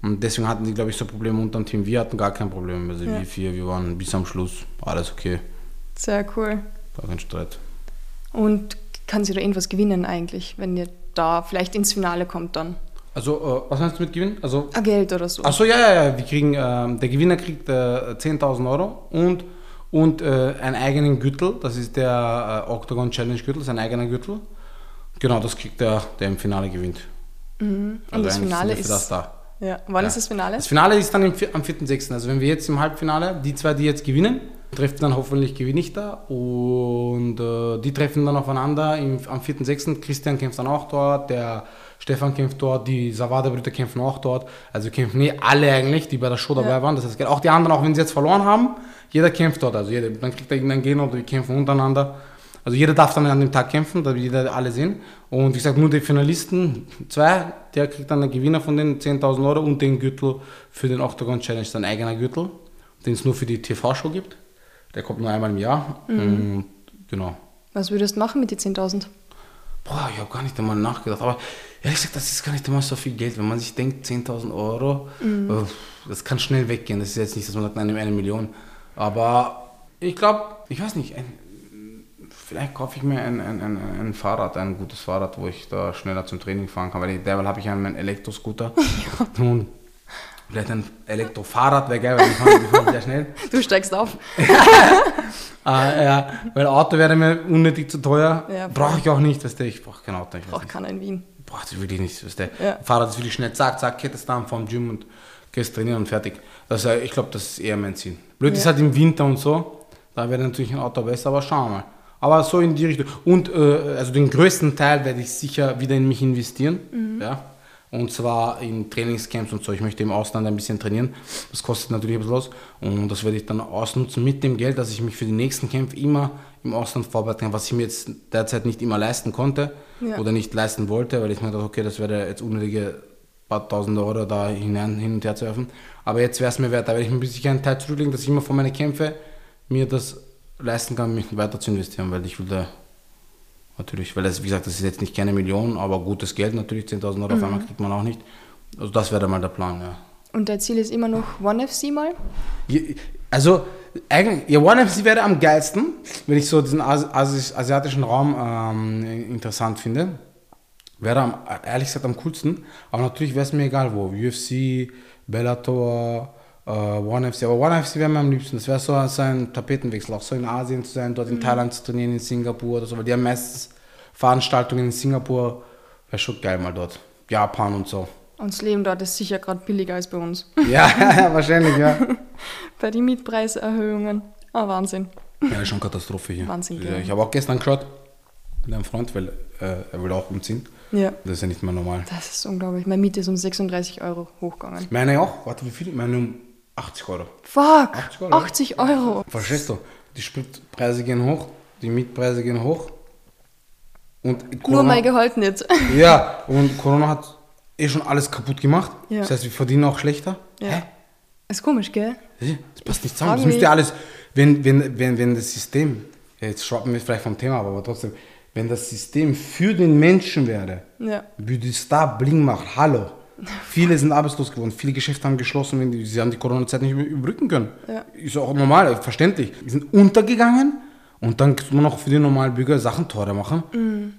Und deswegen hatten die, glaube ich, so Probleme unter dem Team. Wir hatten gar kein Problem. Also Ja. wir vier, wir waren bis am Schluss, alles okay, Sehr cool. gar kein Streit. Und kann sie da irgendwas gewinnen eigentlich, wenn ihr da vielleicht ins Finale kommt dann? Also, äh, was meinst du mit Gewinn? Also, Ein Geld oder so. Achso, ja, ja, ja, wir kriegen, ähm, der Gewinner kriegt äh, 10.000 Euro und, und äh, einen eigenen Gürtel, das ist der äh, Octagon Challenge Gürtel, sein eigener Gürtel. Genau, das kriegt der, der im Finale gewinnt. Und das eigentlich Finale ist. für das da. Ja. Wann Ja. ist das Finale? Das Finale ist dann im, am 4.6. Also wenn wir jetzt im Halbfinale, die zwei, die jetzt gewinnen, treffen dann hoffentlich gewinne ich da und äh, die treffen dann aufeinander im, am 4.6. Christian kämpft dann auch dort, der Stefan kämpft dort, die Savada-Brüder kämpfen auch dort. Also kämpfen eh alle eigentlich, die bei der Show dabei Ja. waren. Das heißt, auch die anderen, auch wenn sie jetzt verloren haben, jeder kämpft dort. Also jeder, dann kriegt er irgendeinen Gegner oder die kämpfen untereinander. Also jeder darf dann an dem Tag kämpfen, da jeder alle sehen. Und wie gesagt, nur die Finalisten, zwei, der kriegt dann den Gewinner von den 10.000 Euro und den Gürtel für den Octagon Challenge, sein eigener Gürtel, den es nur für die TV-Show gibt. Der kommt nur einmal im Jahr. Und genau. Was würdest du machen mit den 10.000? Boah, ich habe gar nicht einmal nachgedacht. Aber ehrlich gesagt, das ist gar nicht einmal so viel Geld. Wenn man sich denkt, 10.000 Euro, äh, das kann schnell weggehen. Das ist jetzt nicht, dass man sagt, nein, eine Million. Aber ich glaube, ich weiß nicht, ein, vielleicht kaufe ich mir ein, ein, ein, ein Fahrrad, ein gutes Fahrrad, wo ich da schneller zum Training fahren kann. Weil derweil habe ich einen Elektroscooter. Und vielleicht ein Elektrofahrrad wäre geil, weil die fahren sehr schnell. Du steigst auf. Ah, ja, weil Auto wäre mir unnötig zu teuer. Ja. Brauche ich auch nicht, weißt du, ich brauche kein Auto. Ich nicht. keiner in Wien. Will ich nicht. Weißt du. Ja. Fahrrad ist wirklich schnell, zack, zack, kettest dann vom Gym und gehst trainieren und fertig. Das, äh, ich glaube, das ist eher mein Ziel. Blöd ist Ja. halt im Winter und so, da wäre natürlich ein Auto besser, aber schauen wir mal. Aber so in die Richtung. Und äh, also den größten Teil werde ich sicher wieder in mich investieren. Mhm. Ja? Und zwar in Trainingscamps und so. Ich möchte im Ausland ein bisschen trainieren. Das kostet natürlich ein bisschen was. Und das werde ich dann ausnutzen mit dem Geld, dass ich mich für die nächsten Kämpfe immer im Ausland vorbereiten kann, was ich mir jetzt derzeit nicht immer leisten konnte Ja. oder nicht leisten wollte, weil ich mir dachte, okay, das wäre jetzt unnötige paar tausend Euro da hinein, hin und her zu werfen. Aber jetzt wäre es mir wert, da werde ich mir ein bisschen einen Teil zurücklegen, dass ich immer vor meine Kämpfe mir das leisten kann, mich weiter zu investieren, weil ich will da natürlich, weil das, wie gesagt, das ist jetzt nicht keine Million, aber gutes Geld natürlich, 10.000 Euro auf einmal kriegt man auch nicht. Also das wäre mal der Plan, ja. Und dein Ziel ist immer noch One FC mal? Also, eigentlich, ja, One FC wäre am geilsten, wenn ich so diesen Asi asiatischen Raum ähm, interessant finde. Wäre am, ehrlich gesagt am coolsten. Aber natürlich wäre es mir egal wo. UFC, Bellator, äh, One FC. Aber One FC wäre mir am liebsten. Das wäre so, so ein Tapetenwechsel. Auch so in Asien zu sein, dort in mhm. Thailand zu trainieren, in Singapur oder so. Weil die haben meistens Veranstaltungen in Singapur. Wäre schon geil mal dort. Japan und so. Und das Leben dort ist sicher gerade billiger als bei uns. Ja, wahrscheinlich, ja. bei den Mietpreiserhöhungen. Ah, Wahnsinn. Ja, ist schon Katastrophe hier. Wahnsinn, ja, Ich habe auch gestern geschaut mit einem Freund, weil äh, er will auch umziehen. Ja. Das ist ja nicht mehr normal. Das ist unglaublich. Meine Miete ist um 36 Euro hochgegangen. Meine auch. Warte, wie viel? Meine um 80 Euro. Fuck! 80 Euro. 80 Euro. Verstehst du? Die Spritpreise gehen hoch, die Mietpreise gehen hoch. Und Corona, Nur mein Gehalt nicht. Ja, und Corona hat eh schon alles kaputt gemacht. Ja. Das heißt, wir verdienen auch schlechter. Ja. Hä? Ist komisch, gell? Das passt nicht zusammen. Das müsste alles, wenn, wenn, wenn, wenn das System, jetzt schwappen wir vielleicht vom Thema, aber trotzdem, wenn das System für den Menschen wäre, ja. würde es da bling machen. Hallo. Viele sind arbeitslos geworden, viele Geschäfte haben geschlossen, sie haben die Corona-Zeit nicht überbrücken können. Ja. Ist auch normal, verständlich. Die sind untergegangen und dann kann man noch für den normalen Bürger Sachen teurer machen. Mhm.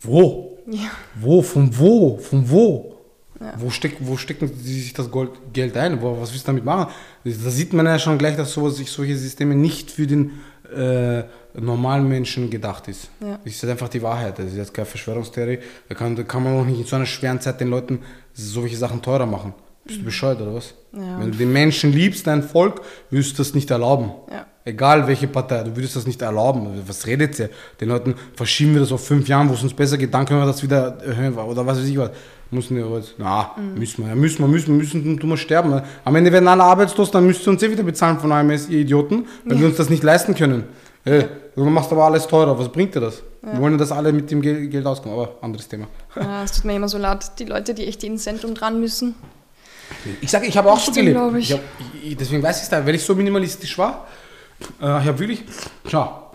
Wo? Ja. Wo? Von wo? Von wo? Ja. Wo, steck, wo stecken sie sich das Gold, Geld ein? Wo, was willst du damit machen? Da sieht man ja schon gleich, dass so, solche Systeme nicht für den äh, normalen Menschen gedacht ist. Ja. Das ist einfach die Wahrheit. Das ist jetzt keine Verschwörungstheorie. Da kann, da kann man auch nicht in so einer schweren Zeit den Leuten solche Sachen teurer machen. Bist du mhm. bescheuert oder was? Ja. Wenn du den Menschen liebst, dein Volk, würdest du das nicht erlauben. Ja. Egal welche Partei, du würdest das nicht erlauben. Was redet ihr? Den Leuten verschieben wir das auf fünf Jahren, wo es uns besser geht, dann können wir das wieder erhöhen oder was weiß ich was. Müssen wir heute, na, mhm. müssen wir, ja, müssen wir, müssen wir, müssen, tun wir sterben. Am Ende werden alle arbeitslos, dann müsst ihr uns eh wieder bezahlen von AMS, ihr Idioten, wenn ja. wir uns das nicht leisten können. Hey, du machst aber alles teurer, was bringt dir das? Ja. Wir wollen ja, dass alle mit dem Geld auskommen, aber anderes Thema. Ja, es tut mir immer so leid, die Leute, die echt ins Zentrum dran müssen. Ich sage, ich habe auch so gelebt. Ich hab, ich, deswegen weiß ich es da, weil ich so minimalistisch war. Äh, ich habe wirklich, schau,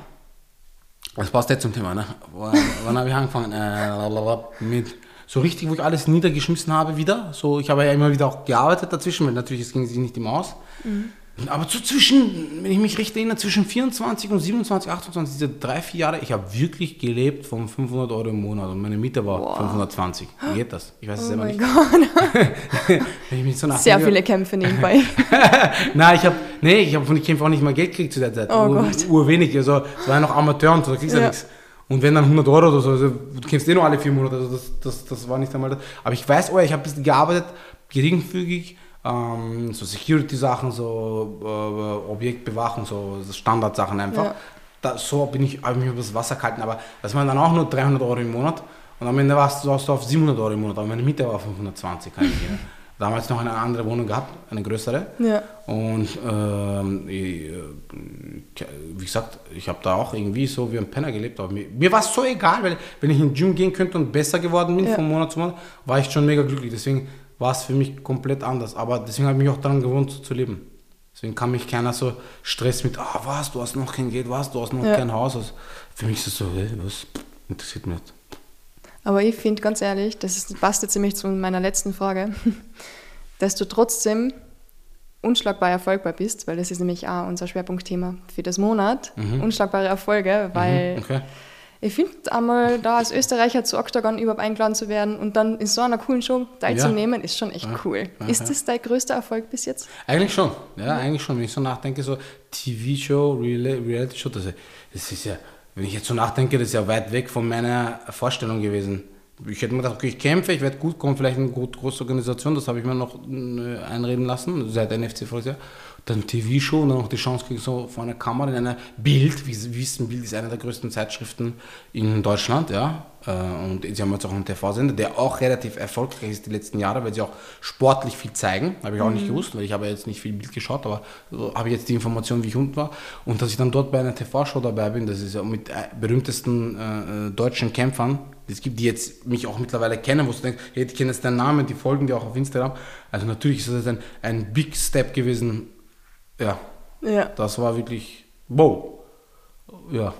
das passt jetzt zum Thema, ne? Wann habe ich angefangen? Äh, mit so richtig, wo ich alles niedergeschmissen habe wieder. So, ich habe ja immer wieder auch gearbeitet dazwischen, weil natürlich es ging sich nicht immer aus. Mhm. Aber so zwischen, wenn ich mich recht erinnere, zwischen 24 und 27, 28, diese drei, vier Jahre, ich habe wirklich gelebt von 500 Euro im Monat und meine Miete war wow. 520. Wie geht das? Ich weiß es oh selber nicht. so Sehr viele Kämpfe nebenbei. Nein, ich habe nee, ich hab von den Kämpfen auch nicht mal Geld gekriegt zu der Zeit. Oh Ur, Gott. Urwenig, also es war ja noch Amateur und so, da kriegst du ja. nichts. Und wenn dann 100 Euro oder so, also, du kennst eh nur alle vier Monate, also das, das, das war nicht einmal das. Aber ich weiß, oh, ich habe ein bisschen gearbeitet, geringfügig, ähm, so Security-Sachen, so äh, Objektbewachung, so Standardsachen einfach. Ja. Da, so bin ich, habe ich mich über das Wasser gehalten, aber das waren dann auch nur 300 Euro im Monat. Und am Ende warst du, warst du auf 700 Euro im Monat, aber meine Miete war 520, kann ich damals noch eine andere Wohnung gehabt, eine größere. Ja. Und ähm, ich, äh, wie gesagt, ich habe da auch irgendwie so wie ein Penner gelebt. Aber mir, mir war es so egal, weil wenn ich in den Gym gehen könnte und besser geworden bin ja. von Monat zu Monat, war ich schon mega glücklich. Deswegen war es für mich komplett anders. Aber deswegen habe ich mich auch daran gewohnt so zu leben. Deswegen kann mich keiner so Stress mit, ah, was, du hast noch kein Geld, was, du hast noch ja. kein Haus. Also für mich ist es so, hey, was, interessiert mich nicht. Aber ich finde ganz ehrlich, das ist, passt jetzt nämlich zu meiner letzten Frage, dass du trotzdem unschlagbar erfolgbar bist, weil das ist nämlich auch unser Schwerpunktthema für das Monat. Mhm. Unschlagbare Erfolge, weil mhm, okay. Ich finde einmal da als Österreicher zu Octagon überhaupt eingeladen zu werden und dann in so einer coolen Show teilzunehmen, ja. ist schon echt ja. cool. Ja, ist das dein größter Erfolg bis jetzt? Eigentlich schon, ja, eigentlich schon. Wenn ich so nachdenke, so TV-Show, Reality-Show, das, das ist ja wenn ich jetzt so nachdenke, das ist ja weit weg von meiner Vorstellung gewesen. Ich hätte mir gedacht, okay, ich kämpfe, ich werde gut kommen, vielleicht eine große Organisation, das habe ich mir noch äh, einreden lassen, seit NFC voriges Jahr. Dann TV-Show und dann noch die Chance kriegen, so vor einer Kamera in einer Bild, wie Sie wissen, Bild ist eine der größten Zeitschriften in Deutschland, ja. Äh, und sie haben jetzt auch einen TV-Sender, der auch relativ erfolgreich ist die letzten Jahre, weil sie auch sportlich viel zeigen. Habe ich auch mhm. nicht gewusst, weil ich habe jetzt nicht viel Bild geschaut, aber so habe ich jetzt die Information, wie ich unten war. Und dass ich dann dort bei einer TV-Show dabei bin, das ist ja mit äh, berühmtesten äh, deutschen Kämpfern, es gibt, die jetzt mich auch mittlerweile kennen, wo du denkst, hey, die kennen jetzt deinen Namen, die folgen dir auch auf Instagram. Also natürlich ist das ein, ein Big Step gewesen. Ja. ja. Das war wirklich, wow. Ja,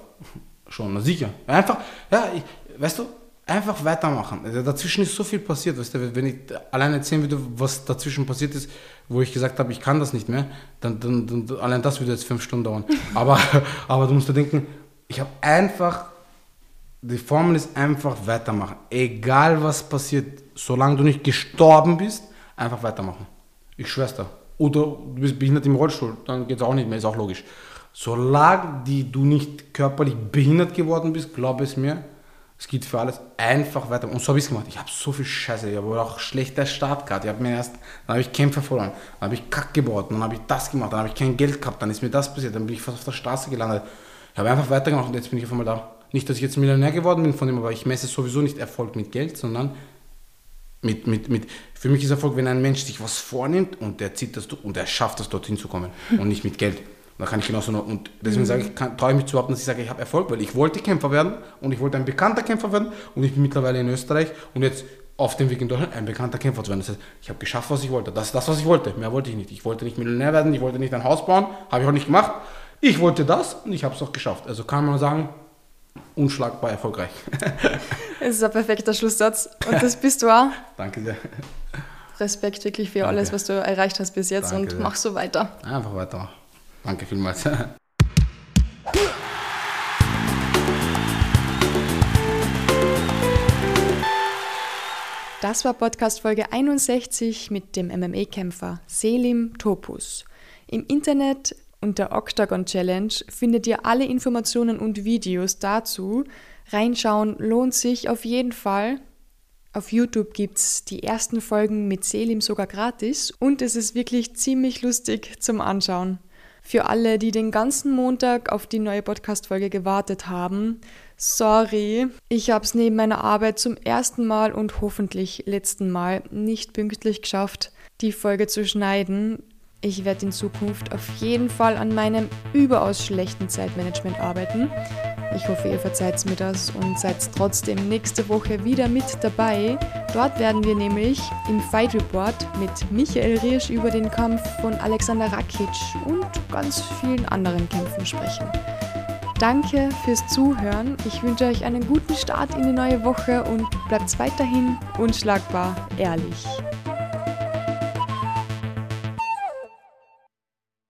schon, sicher. Einfach, ja, ich, weißt du, einfach weitermachen. Also dazwischen ist so viel passiert. Weißt du, wenn ich allein erzählen würde, was dazwischen passiert ist, wo ich gesagt habe, ich kann das nicht mehr, dann, dann, dann allein das würde jetzt fünf Stunden dauern. aber, aber du musst dir denken, ich habe einfach, die Formel ist einfach weitermachen. Egal was passiert, solange du nicht gestorben bist, einfach weitermachen. Ich schwör's dir. Oder du bist behindert im Rollstuhl, dann geht es auch nicht mehr, ist auch logisch. Solange die, du nicht körperlich behindert geworden bist, glaube es mir, es geht für alles einfach weiter. Und so habe ich es gemacht. Ich habe so viel Scheiße. Ich habe auch schlechter Start gehabt. Ich habe mir erst, dann habe ich Kämpfe verloren. Dann habe ich Kack gebaut. Dann habe ich das gemacht. Dann habe ich kein Geld gehabt. Dann ist mir das passiert. Dann bin ich fast auf der Straße gelandet. Ich habe einfach weitergemacht und jetzt bin ich auf einmal da. Nicht, dass ich jetzt Millionär geworden bin von dem, aber ich messe sowieso nicht Erfolg mit Geld, sondern mit, mit, mit, für mich ist Erfolg, wenn ein Mensch sich was vornimmt und der zieht das und er schafft es, dorthin zu kommen und nicht mit Geld. Da kann ich genauso noch, und deswegen mhm. sage ich, traue ich mich zu behaupten, dass ich sage, ich habe Erfolg, weil ich wollte Kämpfer werden und ich wollte ein bekannter Kämpfer werden und ich bin mittlerweile in Österreich und jetzt auf dem Weg in Deutschland ein bekannter Kämpfer zu werden. Das heißt, ich habe geschafft, was ich wollte. Das ist das, was ich wollte. Mehr wollte ich nicht. Ich wollte nicht Millionär werden, ich wollte nicht ein Haus bauen, habe ich auch nicht gemacht. Ich wollte das und ich habe es auch geschafft. Also kann man sagen, unschlagbar erfolgreich. Es ist ein perfekter Schlusssatz und das bist du auch. Danke sehr. Respekt wirklich für Danke. alles, was du erreicht hast bis jetzt Danke und sehr. mach so weiter. Einfach weiter. Danke vielmals. Das war Podcast Folge 61 mit dem MMA-Kämpfer Selim Topus. Im Internet unter Octagon Challenge findet ihr alle Informationen und Videos dazu. Reinschauen lohnt sich auf jeden Fall. Auf YouTube gibt es die ersten Folgen mit Selim sogar gratis und es ist wirklich ziemlich lustig zum Anschauen. Für alle, die den ganzen Montag auf die neue Podcast-Folge gewartet haben, sorry, ich habe es neben meiner Arbeit zum ersten Mal und hoffentlich letzten Mal nicht pünktlich geschafft, die Folge zu schneiden. Ich werde in Zukunft auf jeden Fall an meinem überaus schlechten Zeitmanagement arbeiten. Ich hoffe, ihr verzeiht mir das und seid trotzdem nächste Woche wieder mit dabei. Dort werden wir nämlich im Fight Report mit Michael Riersch über den Kampf von Alexander Rakic und ganz vielen anderen Kämpfen sprechen. Danke fürs Zuhören. Ich wünsche euch einen guten Start in die neue Woche und bleibt weiterhin unschlagbar ehrlich.